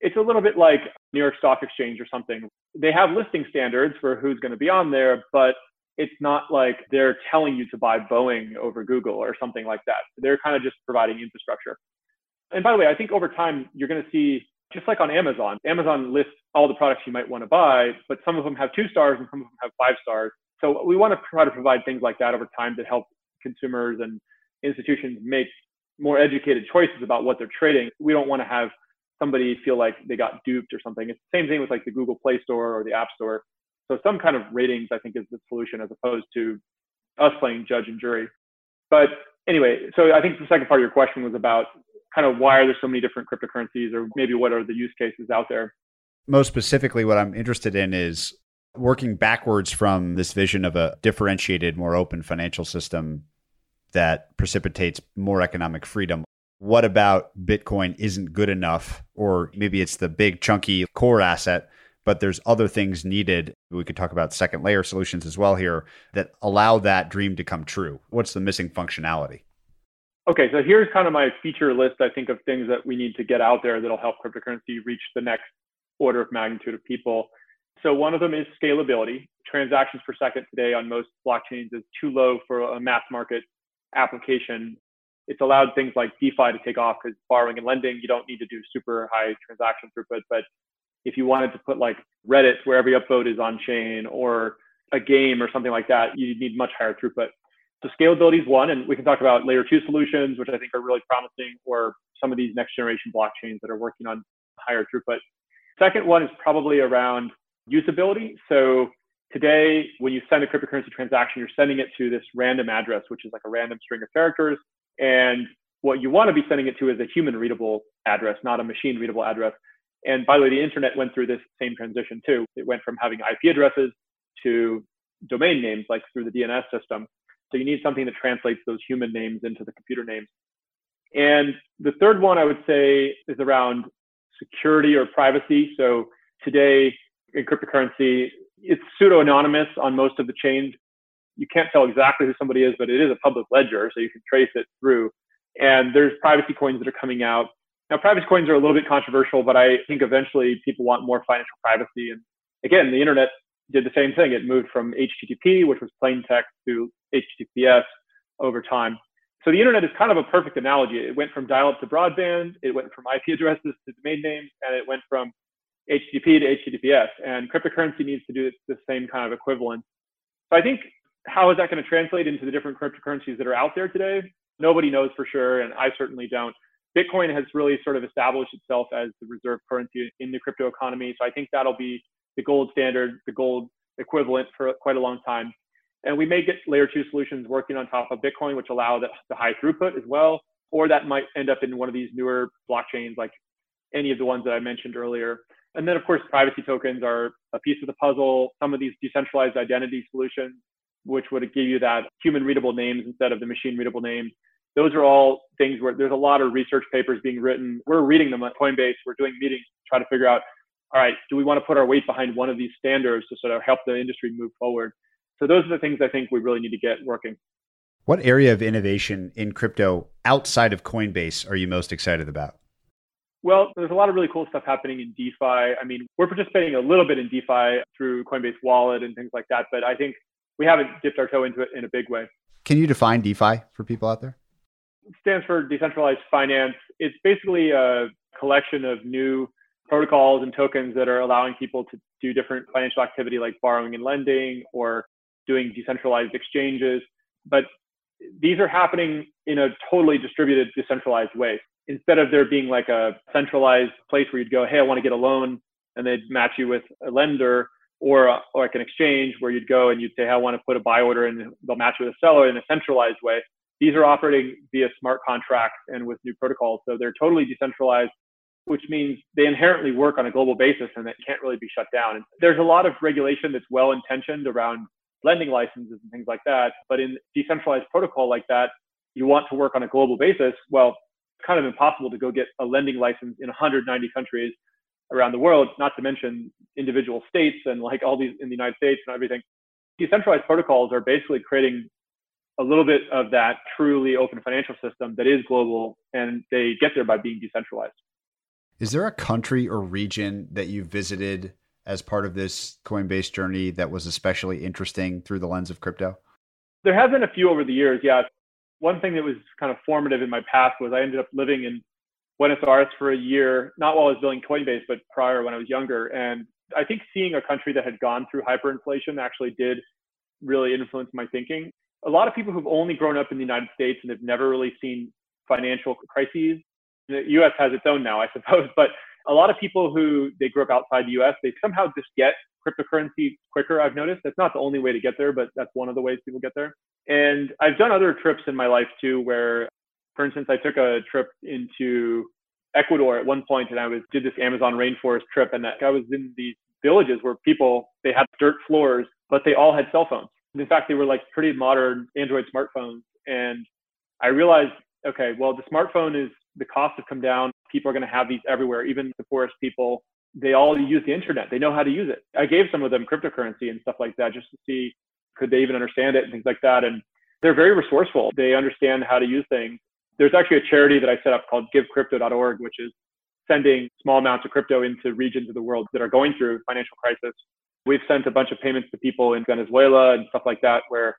It's a little bit like New York Stock Exchange or something. They have listing standards for who's going to be on there, but it's not like they're telling you to buy Boeing over Google or something like that. They're kind of just providing infrastructure. And by the way, I think over time, you're going to see, just like on Amazon, Amazon lists all the products you might want to buy, but some of them have two stars and some of them have five stars. So we want to try to provide things like that over time to help consumers and institutions make more educated choices about what they're trading. We don't want to have somebody feel like they got duped or something. It's the same thing with like the Google Play Store or the App Store. So some kind of ratings, I think, is the solution as opposed to us playing judge and jury. But anyway, so I think the second part of your question was about kind of why are there so many different cryptocurrencies or maybe what are the use cases out there? Most specifically, what I'm interested in is working backwards from this vision of a differentiated, more open financial system that precipitates more economic freedom. What about Bitcoin isn't good enough? Or maybe it's the big, chunky core asset, but there's other things needed. We could talk about second layer solutions as well here that allow that dream to come true. What's the missing functionality? Okay, so here's kind of my feature list, I think, of things that we need to get out there that'll help cryptocurrency reach the next order of magnitude of people. So one of them is scalability. Transactions per second today on most blockchains is too low for a mass market application. It's allowed things like DeFi to take off because borrowing and lending, you don't need to do super high transaction throughput. But if you wanted to put like Reddit, where every upvote is on chain, or a game or something like that, you need much higher throughput. So scalability is one, and we can talk about layer two solutions, which I think are really promising, or some of these next generation blockchains that are working on higher throughput. Second one is probably around usability. So today, when you send a cryptocurrency transaction, you're sending it to this random address, which is like a random string of characters. And what you want to be sending it to is a human readable address, not a machine readable address. And by the way, the internet went through this same transition too. It went from having IP addresses to domain names, like through the DNS system. So you need something that translates those human names into the computer names. And the third one I would say is around security or privacy. So today in cryptocurrency, it's pseudo anonymous on most of the chains. You can't tell exactly who somebody is, but it is a public ledger, so you can trace it through. And there's privacy coins that are coming out. Now, privacy coins are a little bit controversial, but I think eventually people want more financial privacy. And again, the internet did the same thing. It moved from HTTP, which was plain text, to HTTPS over time. So the internet is kind of a perfect analogy. It went from dial-up to broadband, it went from IP addresses to domain names, and it went from HTTP to HTTPS. And cryptocurrency needs to do the same kind of equivalence. So I think how is that going to translate into the different cryptocurrencies that are out there today? Nobody knows for sure, and I certainly don't. Bitcoin has really sort of established itself as the reserve currency in the crypto economy. So I think that'll be the gold standard, the gold equivalent for quite a long time. And we may get layer two solutions working on top of Bitcoin, which allow the, the high throughput as well. Or that might end up in one of these newer blockchains, like any of the ones that I mentioned earlier. And then, of course, privacy tokens are a piece of the puzzle. Some of these decentralized identity solutions, which would give you that human readable names instead of the machine readable names. Those are all things where there's a lot of research papers being written. We're reading them at Coinbase. We're doing meetings to try to figure out, all right, do we want to put our weight behind one of these standards to sort of help the industry move forward? So those are the things I think we really need to get working. What area of innovation in crypto outside of Coinbase are you most excited about? Well, there's a lot of really cool stuff happening in DeFi. I mean, we're participating a little bit in DeFi through Coinbase Wallet and things like that, but I think we haven't dipped our toe into it in a big way. Can you define DeFi for people out there? It stands for decentralized finance. It's basically a collection of new protocols and tokens that are allowing people to do different financial activity like borrowing and lending or doing decentralized exchanges. But these are happening in a totally distributed, decentralized way. Instead of there being like a centralized place where you'd go, hey, I want to get a loan, and they'd match you with a lender, or, or like an exchange where you'd go and you'd say, hey, I want to put a buy order, and they'll match you with a seller in a centralized way. These are operating via smart contracts and with new protocols. So they're totally decentralized, which means they inherently work on a global basis and that can't really be shut down. And there's a lot of regulation that's well intentioned around lending licenses and things like that. But in decentralized protocol like that, you want to work on a global basis. Well, kind of impossible to go get a lending license in 190 countries around the world, not to mention individual states and like all these in the United States and everything. Decentralized protocols are basically creating a little bit of that truly open financial system that is global and they get there by being decentralized. Is there a country or region that you visited as part of this Coinbase journey that was especially interesting through the lens of crypto? There have been a few over the years, yeah. One thing that was kind of formative in my past was I ended up living in Buenos Aires for a year, not while I was building Coinbase, but prior when I was younger. And I think seeing a country that had gone through hyperinflation actually did really influence my thinking. A lot of people who've only grown up in the United States and have never really seen financial crises. The US has its own now, I <laughs> suppose, but a lot of people who they grew up outside the US, they somehow just get cryptocurrency quicker, I've noticed. That's not the only way to get there, but that's one of the ways people get there. And I've done other trips in my life too, where, for instance, I took a trip into Ecuador at one point and I was did this Amazon rainforest trip and I was in these villages where people they had dirt floors, but they all had cell phones. In fact, they were like pretty modern Android smartphones. And I realized, okay, well, the smartphone is the costs have come down. People are going to have these everywhere, even the poorest people. They all use the internet. They know how to use it. I gave some of them cryptocurrency and stuff like that just to see could they even understand it and things like that. And they're very resourceful. They understand how to use things. There's actually a charity that I set up called givecrypto.org, which is sending small amounts of crypto into regions of the world that are going through financial crisis. We've sent a bunch of payments to people in Venezuela and stuff like that, where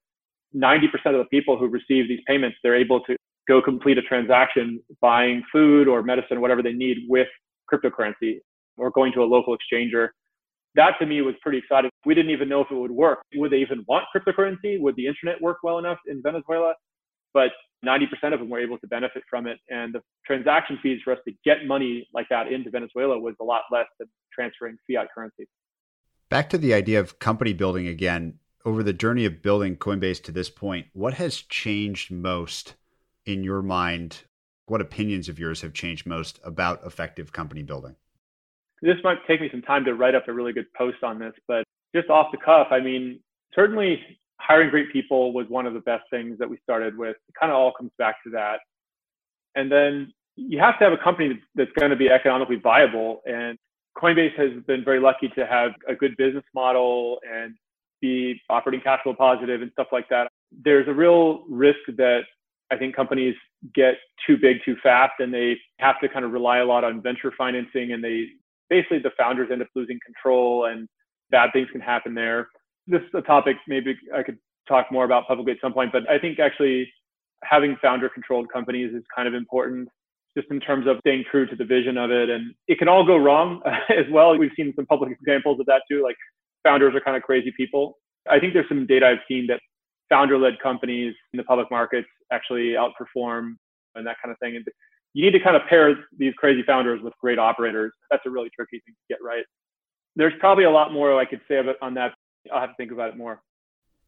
90% of the people who receive these payments, they're able to go complete a transaction buying food or medicine, whatever they need with cryptocurrency or going to a local exchanger. That to me was pretty exciting. We didn't even know if it would work. Would they even want cryptocurrency? Would the internet work well enough in Venezuela? But 90% of them were able to benefit from it. And the transaction fees for us to get money like that into Venezuela was a lot less than transferring fiat currency. Back to the idea of company building again, over the journey of building Coinbase to this point, what has changed most in your mind? What opinions of yours have changed most about effective company building? This might take me some time to write up a really good post on this, but just off the cuff, I mean, certainly hiring great people was one of the best things that we started with. It kind of all comes back to that. And then you have to have a company that's going to be economically viable. And Coinbase has been very lucky to have a good business model and be operating cash flow positive and stuff like that. There's a real risk that I think companies get too big too fast and they have to kind of rely a lot on venture financing and they basically the founders end up losing control and bad things can happen there this is a topic maybe I could talk more about publicly at some point, but I think actually having founder controlled companies is kind of important just in terms of staying true to the vision of it. And it can all go wrong <laughs> as well. We've seen some public examples of that too. Like founders are kind of crazy people. I think there's some data I've seen that founder led companies in the public markets actually outperform and that kind of thing. You need to kind of pair these crazy founders with great operators. That's a really tricky thing to get right. There's probably a lot more I could say about on that I'll have to think about it more.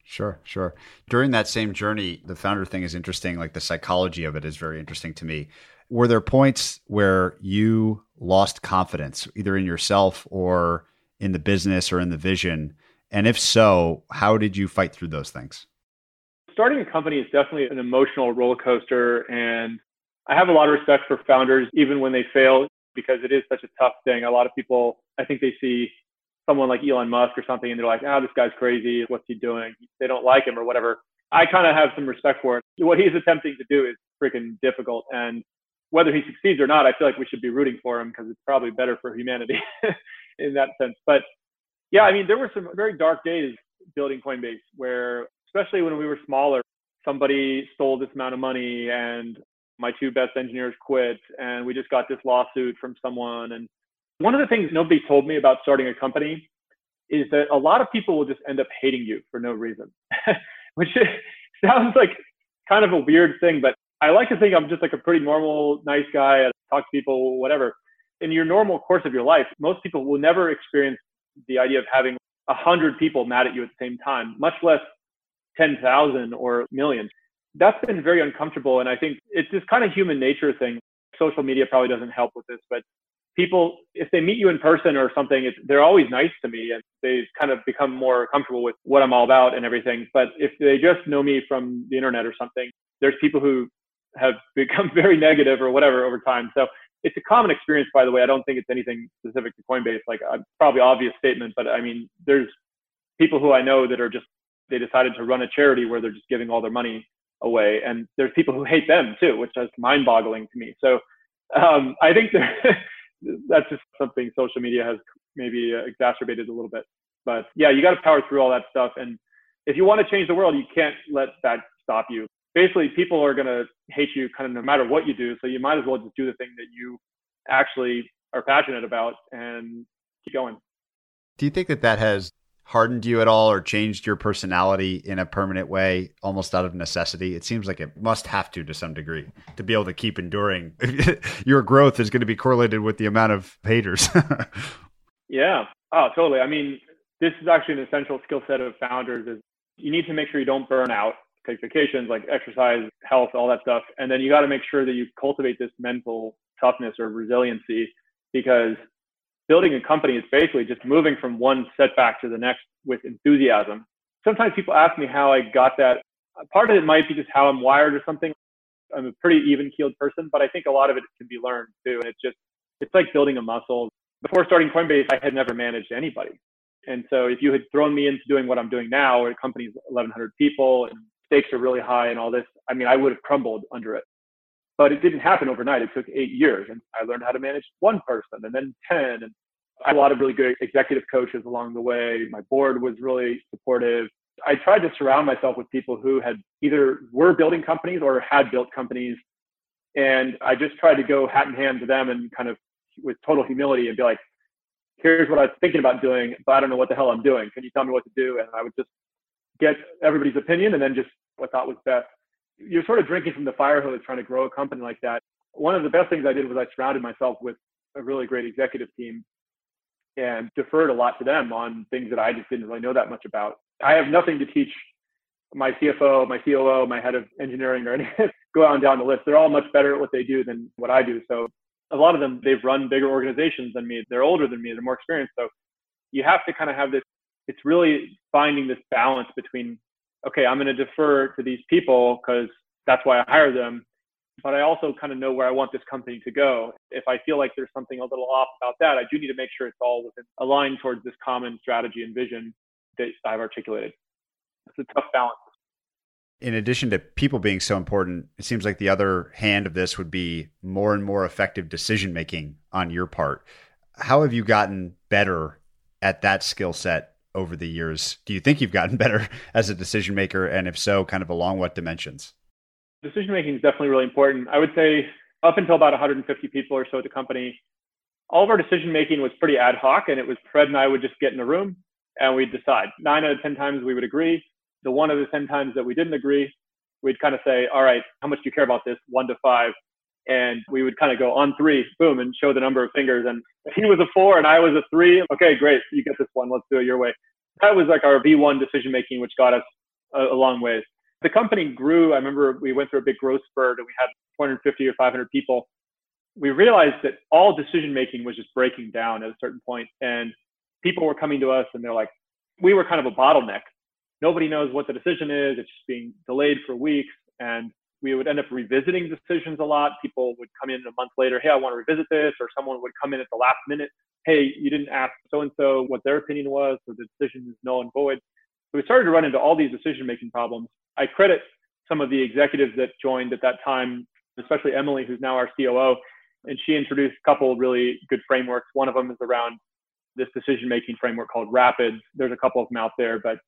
Sure, sure. During that same journey, the founder thing is interesting. Like the psychology of it is very interesting to me. Were there points where you lost confidence, either in yourself or in the business or in the vision? And if so, how did you fight through those things? Starting a company is definitely an emotional roller coaster. And I have a lot of respect for founders, even when they fail, because it is such a tough thing. A lot of people, I think they see someone like Elon Musk or something, and they're like, "Ah, oh, this guy's crazy. What's he doing?" They don't like him or whatever. I kind of have some respect for it. What he's attempting to do is freaking difficult, and whether he succeeds or not, I feel like we should be rooting for him because it's probably better for humanity <laughs> in that sense. But yeah, I mean, there were some very dark days building Coinbase where, especially when we were smaller, somebody stole this amount of money and my two best engineers quit and we just got this lawsuit from someone and one of the things nobody told me about starting a company is that a lot of people will just end up hating you for no reason, <laughs> which <laughs> sounds like kind of a weird thing, but I like to think I'm just like a pretty normal, nice guy. I talk to people, whatever. In your normal course of your life, most people will never experience the idea of having a hundred people mad at you at the same time, much less 10,000 or millions. That's been very uncomfortable. And I think it's this kind of human nature thing. Social media probably doesn't help with this, but people, if they meet you in person or something, they're always nice to me and they kind of become more comfortable with what I'm all about and everything. But if they just know me from the internet or something, there's people who have <laughs> become very negative or whatever over time. So it's a common experience, by the way. I don't think it's anything specific to Coinbase. Like, a probably obvious statement, but I mean, there's people who I know that are just they decided to run a charity where they're just giving all their money away, and there's people who hate them too, which is mind-boggling to me. So um, I think <laughs> that's just something social media has maybe exacerbated a little bit. But yeah, you got to power through all that stuff. And if you want to change the world, you can't let that stop you. Basically, people are going to hate you kind of no matter what you do. So you might as well just do the thing that you actually are passionate about and keep going. Do you think that that has hardened you at all or changed your personality in a permanent way almost out of necessity? It seems like it must have to to some degree to be able to keep enduring. <laughs> your growth is going to be correlated with the amount of haters. <laughs> yeah. Oh, totally. I mean, this is actually an essential skill set of founders is you need to make sure you don't burn out take vacations like exercise health all that stuff and then you got to make sure that you cultivate this mental toughness or resiliency because building a company is basically just moving from one setback to the next with enthusiasm. Sometimes people ask me how I got that. Part of it might be just how I'm wired or something. I'm a pretty even keeled person, but I think a lot of it can be learned too. And it's just, it's like building a muscle. Before starting Coinbase, I had never managed anybody. And so if you had thrown me into doing what I'm doing now, where the company's 1,100 people and stakes are really high and all this, I mean, I would have crumbled under it. But it didn't happen overnight. It took eight years. And I learned how to manage one person and then 10. And I had a lot of really good executive coaches along the way. My board was really supportive. I tried to surround myself with people who had either were building companies or had built companies. And I just tried to go hat in hand to them and kind of with total humility and be like, here's what I was thinking about doing, but I don't know what the hell I'm doing. Can you tell me what to do? And I would just get everybody's opinion and then just what I thought was best you're sort of drinking from the fire hose trying to grow a company like that. One of the best things I did was I surrounded myself with a really great executive team and deferred a lot to them on things that I just didn't really know that much about. I have nothing to teach my CFO, my COO, my head of engineering, or anything. <laughs> Go on down the list. They're all much better at what they do than what I do. So a lot of them, they've run bigger organizations than me. They're older than me. They're more experienced. So you have to kind of have this. It's really finding this balance between okay, I'm going to defer to these people because that's why I hire them. But I also kind of know where I want this company to go. If I feel like there's something a little off about that, I do need to make sure it's all within aligned towards this common strategy and vision that I've articulated. It's a tough balance. In addition to people being so important, it seems like the other hand of this would be more and more effective decision making on your part. How have you gotten better at that skill set over the years. Do you think you've gotten <laughs> better as a decision maker? And if so, kind of along what dimensions? Decision making is definitely really important. I would say up until about 150 people or so at the company, all of our decision making was pretty ad hoc, and it was Fred and I would just get in a room and we'd decide. Nine out of 10 times we would agree. The one of the 10 times that we didn't agree, we'd kind of say, all right, how much do you care about this? One to five. And we would kind of go on three, boom, and show the number of fingers. And he was a four and I was a three. Okay, great. You get this one. Let's do it your way. That was like our V1 decision making, which got us a, a long ways. The company grew. I remember we went through a big growth spurt and we had 450 or 500 people. We realized that all decision making was just breaking down at a certain point, and people were coming to us and they're like, we were kind of a bottleneck. Nobody knows what the decision is. It's just being delayed for weeks. And we would end up revisiting decisions a lot. People would come in a month later, hey, I want to revisit this, or someone would come in at the last minute, hey, you didn't ask so and so what their opinion was, so the decision is null and void. So we started to run into all these decision making problems. I credit some of the executives that joined at that time, especially Emilie, who's now our COO, and she introduced a couple really good frameworks. One of them is around this decision making framework called Rapids. There's a couple of them out there, but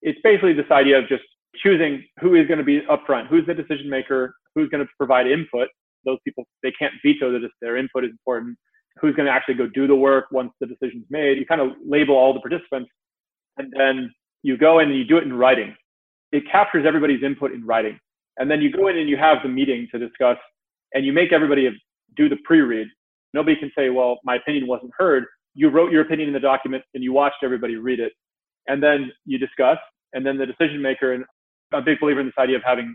it's basically this idea of just choosing who is going to be upfront, who's the decision maker, who's going to provide input. Those people, they can't veto that their input is important. Who's going to actually go do the work once the decision's made? You kind of label all the participants, and then you go in and you do it in writing. It captures everybody's input in writing, and then you go in and you have the meeting to discuss, and you make everybody do the pre-read. Nobody can say, "Well, my opinion wasn't heard." You wrote your opinion in the document, and you watched everybody read it, and then you discuss, and then the decision maker and a big believer in this idea of having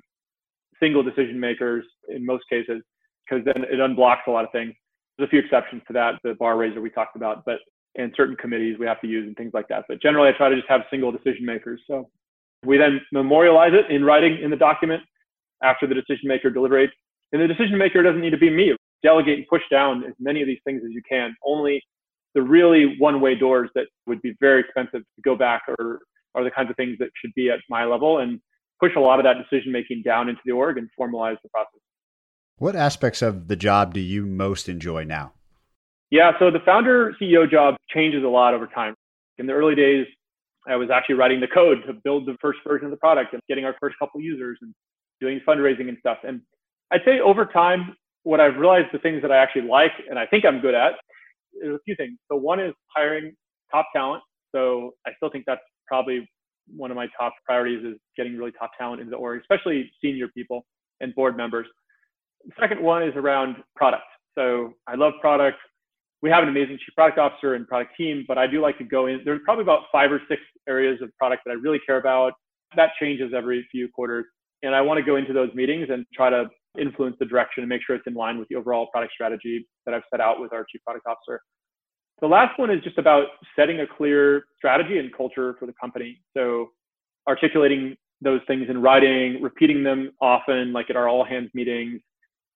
single decision makers in most cases, because then it unblocks a lot of things. There's a few exceptions to that, the bar raiser we talked about, but in certain committees we have to use and things like that. But generally, I try to just have single decision makers. So we then memorialize it in writing in the document after the decision maker deliberates. And the decision maker doesn't need to be me. Delegate and push down as many of these things as you can. Only the really one-way doors that would be very expensive to go back or are the kinds of things that should be at my level. And push a lot of that decision making down into the org and formalize the process. What aspects of the job do you most enjoy now? Yeah, so the founder CEO job changes a lot over time. In the early days, I was actually writing the code to build the first version of the product and getting our first couple users and doing fundraising and stuff. And I'd say over time, what I've realized the things that I actually like and I think I'm good at is a few things. So one is hiring top talent. So I still think that's probably one of my top priorities is getting really top talent into the org, especially senior people and board members. The second one is around product. So I love product. We have an amazing chief product officer and product team, but I do like to go in. There's probably about five or six areas of product that I really care about. That changes every few quarters. And I want to go into those meetings and try to influence the direction and make sure it's in line with the overall product strategy that I've set out with our chief product officer. The last one is just about setting a clear strategy and culture for the company. So articulating those things in writing, repeating them often, like at our all hands meetings.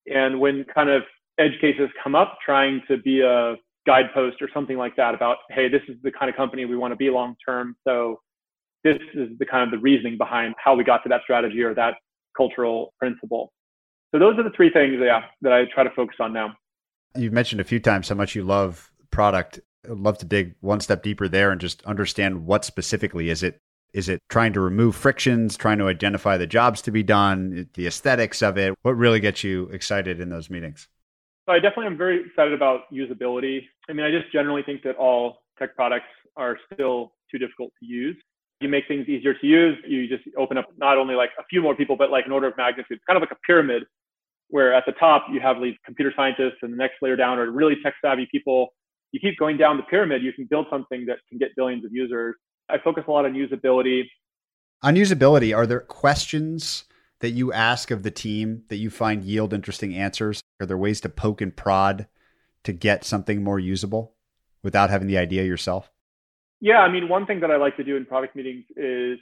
And when kind of edge cases come up, trying to be a guidepost or something like that about, hey, this is the kind of company we want to be long term. So this is the kind of the reasoning behind how we got to that strategy or that cultural principle. So those are the three things, yeah, that I try to focus on now. You've mentioned a few times how much you love product. I'd love to dig one step deeper there and just understand what specifically is it is it trying to remove frictions, trying to identify the jobs to be done, the aesthetics of it? What really gets you excited in those meetings? So I definitely am very excited about usability. I mean, I just generally think that all tech products are still too difficult to use. You make things easier to use. You just open up not only like a few more people, but like an order of magnitude. It's kind of like a pyramid where at the top you have these computer scientists and the next layer down are really tech savvy people you keep going down the pyramid, you can build something that can get billions of users. I focus a lot on usability. On usability, are there questions that you ask of the team that you find yield interesting answers? Are there ways to poke and prod to get something more usable without having the idea yourself? Yeah, I mean, one thing that I like to do in product meetings is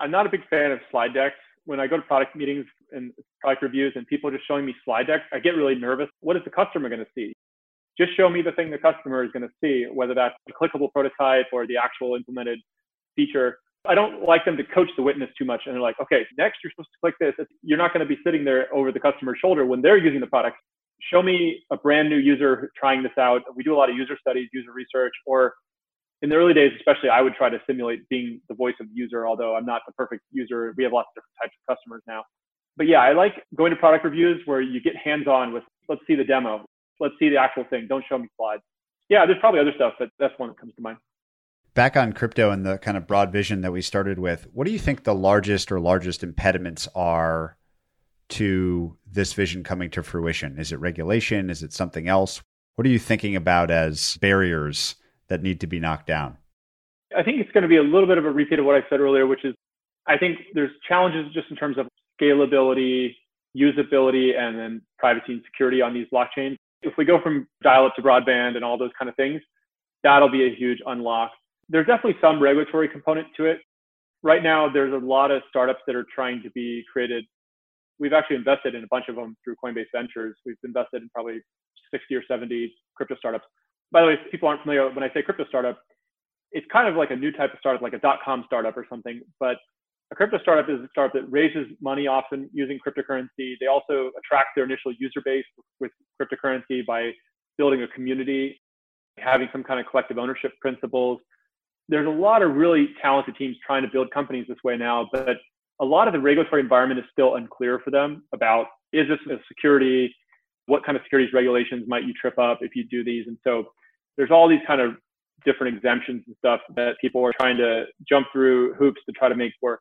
I'm not a big fan of slide decks. When I go to product meetings and product reviews and people are just showing me slide decks, I get really nervous. What is the customer going to see? Just show me the thing the customer is going to see, whether that's a clickable prototype or the actual implemented feature. I don't like them to coach the witness too much. And they're like, okay, next you're supposed to click this. You're not going to be sitting there over the customer's shoulder when they're using the product. Show me a brand new user trying this out. We do a lot of user studies, user research, or in the early days, especially, I would try to simulate being the voice of the user, although I'm not the perfect user. We have lots of different types of customers now. But yeah, I like going to product reviews where you get hands on with, let's see the demo let's see the actual thing. Don't show me slides. Yeah, there's probably other stuff, but that's one that comes to mind. Back on crypto and the kind of broad vision that we started with, what do you think the largest or largest impediments are to this vision coming to fruition? Is it regulation? Is it something else? What are you thinking about as barriers that need to be knocked down? I think it's going to be a little bit of a repeat of what I said earlier, which is I think there's challenges just in terms of scalability, usability, and then privacy and security on these blockchains. If we go from dial up to broadband and all those kind of things, that'll be a huge unlock. There's definitely some regulatory component to it. Right now, there's a lot of startups that are trying to be created. We've actually invested in a bunch of them through Coinbase Ventures. We've invested in probably 60 or 70 crypto startups. By the way, if people aren't familiar, when I say crypto startup, it's kind of like a new type of startup, like a dot com startup or something. But a crypto startup is a startup that raises money often using cryptocurrency. They also attract their initial user base with cryptocurrency by building a community, having some kind of collective ownership principles. There's a lot of really talented teams trying to build companies this way now, but a lot of the regulatory environment is still unclear for them about is this a security? What kind of securities regulations might you trip up if you do these? And so there's all these kind of different exemptions and stuff that people are trying to jump through hoops to try to make work.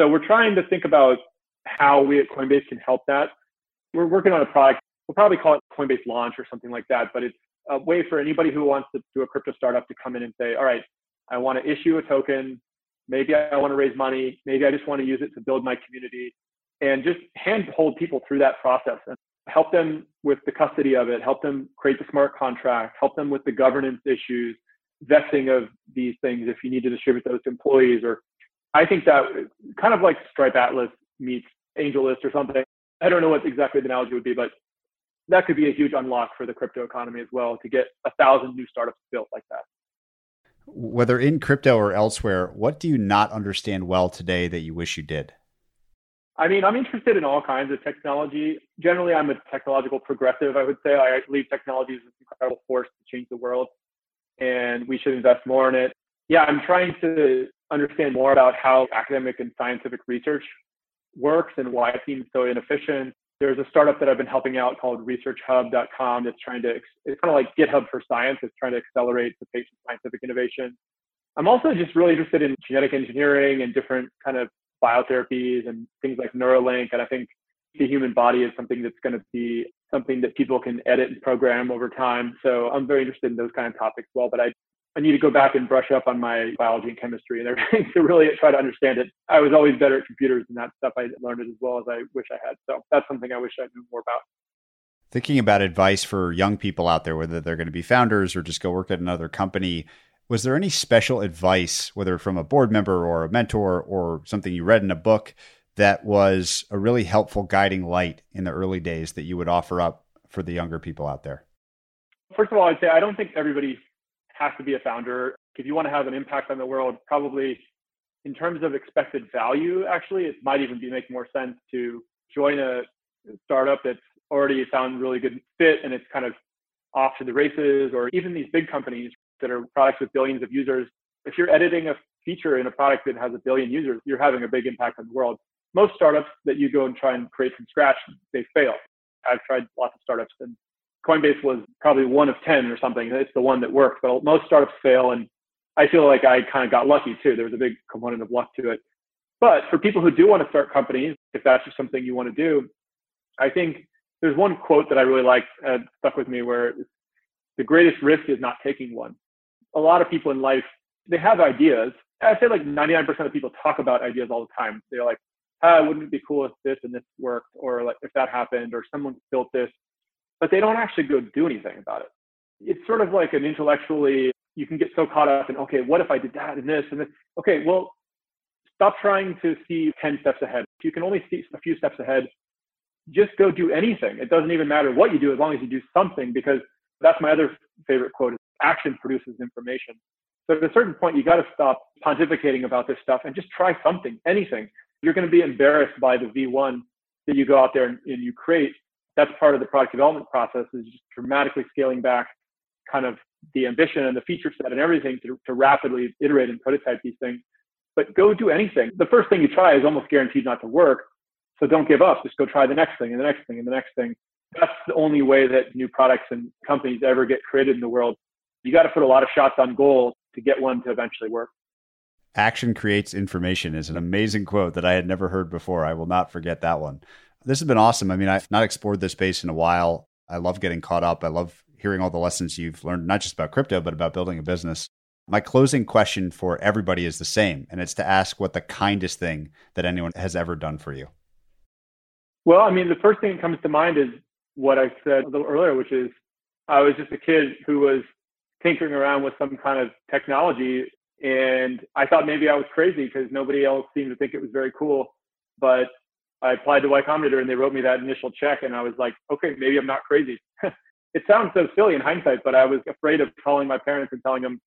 So we're trying to think about how we at Coinbase can help that. We're working on a product. We'll probably call it Coinbase Launch or something like that, but it's a way for anybody who wants to do a crypto startup to come in and say, all right, I want to issue a token. Maybe I want to raise money. Maybe I just want to use it to build my community and just hand hold people through that process and help them with the custody of it, help them create the smart contract, help them with the governance issues, vesting of these things if you need to distribute those to employees or I think that kind of like Stripe Atlas meets AngelList or something. I don't know what exactly the analogy would be, but that could be a huge unlock for the crypto economy as well to get a thousand new startups built like that. Whether in crypto or elsewhere, what do you not understand well today that you wish you did? I mean, I'm interested in all kinds of technology. Generally, I'm a technological progressive, I would say. I believe technology is an incredible force to change the world, and we should invest more in it. Yeah, I'm trying to understand more about how academic and scientific research works and why it seems so inefficient. There's a startup that I've been helping out called ResearchHub.com that's trying to, it's kind of like GitHub for science. It's trying to accelerate the pace of scientific innovation. I'm also just really interested in genetic engineering and different kind of biotherapies and things like Neuralink. And I think the human body is something that's going to be something that people can edit and program over time. So I'm very interested in those kind of topics as well. But I, I need to go back and brush up on my biology and chemistry and everything <laughs> to really try to understand it. I was always better at computers and that stuff. I learned it as well as I wish I had. So that's something I wish I knew more about. Thinking about advice for young people out there, whether they're going to be founders or just go work at another company, was there any special advice, whether from a board member or a mentor or something you read in a book, that was a really helpful guiding light in the early days that you would offer up for the younger people out there? First of all, I'd say I don't think everybody has to be a founder. If you want to have an impact on the world, probably in terms of expected value, actually, it might even be make more sense to join a startup that's already found really good fit and it's kind of off to the races, or even these big companies that are products with billions of users. If you're editing a feature in a product that has a billion users, you're having a big impact on the world. Most startups that you go and try and create from scratch, they fail. I've tried lots of startups and Coinbase was probably one of 10 or something. It's the one that worked, but most startups fail. And I feel like I kind of got lucky too. There was a big component of luck to it. But for people who do want to start companies, if that's just something you want to do, I think there's one quote that I really liked, uh, stuck with me, where the greatest risk is not taking one a lot of people in life, they have ideas. I'd say like 99% of people talk about ideas all the time. They're like, ah, wouldn't it be cool if this and this worked, or like if that happened, or someone built this, but they don't actually go do anything about it. It's sort of like an intellectually, you can get so caught up in, okay, what if I did that and this and this? Okay, well, stop trying to see 10 steps ahead. If you can only see a few steps ahead, just go do anything. It doesn't even matter what you do as long as you do something, because that's my other favorite quote "is action produces information. So at a certain point, you got to stop pontificating about this stuff and just try something, anything. You're going to be embarrassed by the V1 that you go out there and, and you create. That's part of the product development process is just dramatically scaling back kind of the ambition and the feature set and everything to, to rapidly iterate and prototype these things. But go do anything. The first thing you try is almost guaranteed not to work. So don't give up. Just go try the next thing and the next thing and the next thing. That's the only way that new products and companies ever get created in the world you got to put a lot of shots on goal to get one to eventually work. Action creates information is an amazing quote that I had never heard before. I will not forget that one. This has been awesome. I mean, I've not explored this space in a while. I love getting caught up. I love hearing all the lessons you've learned, not just about crypto, but about building a business. My closing question for everybody is the same, and it's to ask what the kindest thing that anyone has ever done for you. Well, I mean, the first thing that comes to mind is what I said a little earlier, which is I was just a kid who was tinkering around with some kind of technology. And I thought maybe I was crazy because nobody else seemed to think it was very cool. But I applied to Y Combinator and they wrote me that initial check. And I was like, okay, maybe I'm not crazy. <laughs> it sounds so silly in hindsight, but I was afraid of calling my parents and telling them,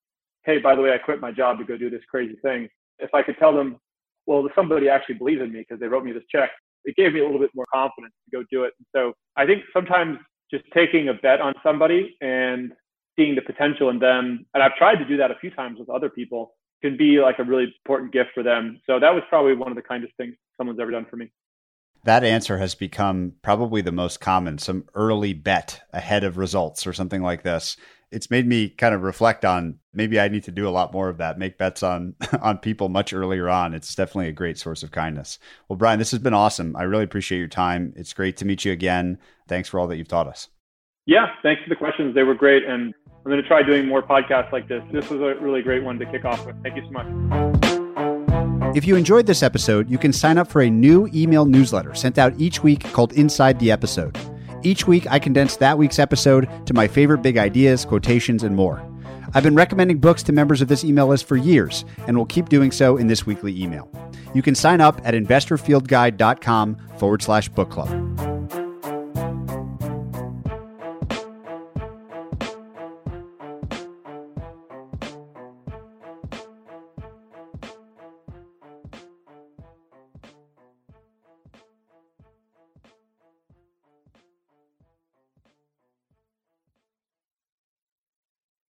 hey, by the way, I quit my job to go do this crazy thing. If I could tell them, well, somebody actually believes in me because they wrote me this check, it gave me a little bit more confidence to go do it. And so I think sometimes just taking a bet on somebody and seeing the potential in them. And I've tried to do that a few times with other people can be like a really important gift for them. So that was probably one of the kindest things someone's ever done for me. That answer has become probably the most common, some early bet ahead of results or something like this. It's made me kind of reflect on maybe I need to do a lot more of that, make bets on <laughs> on people much earlier on. It's definitely a great source of kindness. Well, Brian, this has been awesome. I really appreciate your time. It's great to meet you again. Thanks for all that you've taught us. Yeah, thanks for the questions. They were great. And I'm going to try doing more podcasts like this. This was a really great one to kick off with. Thank you so much. If you enjoyed this episode, you can sign up for a new email newsletter sent out each week called Inside the Episode. Each week, I condense that week's episode to my favorite big ideas, quotations, and more. I've been recommending books to members of this email list for years and will keep doing so in this weekly email. You can sign up at investorfieldguide.com forward slash book club.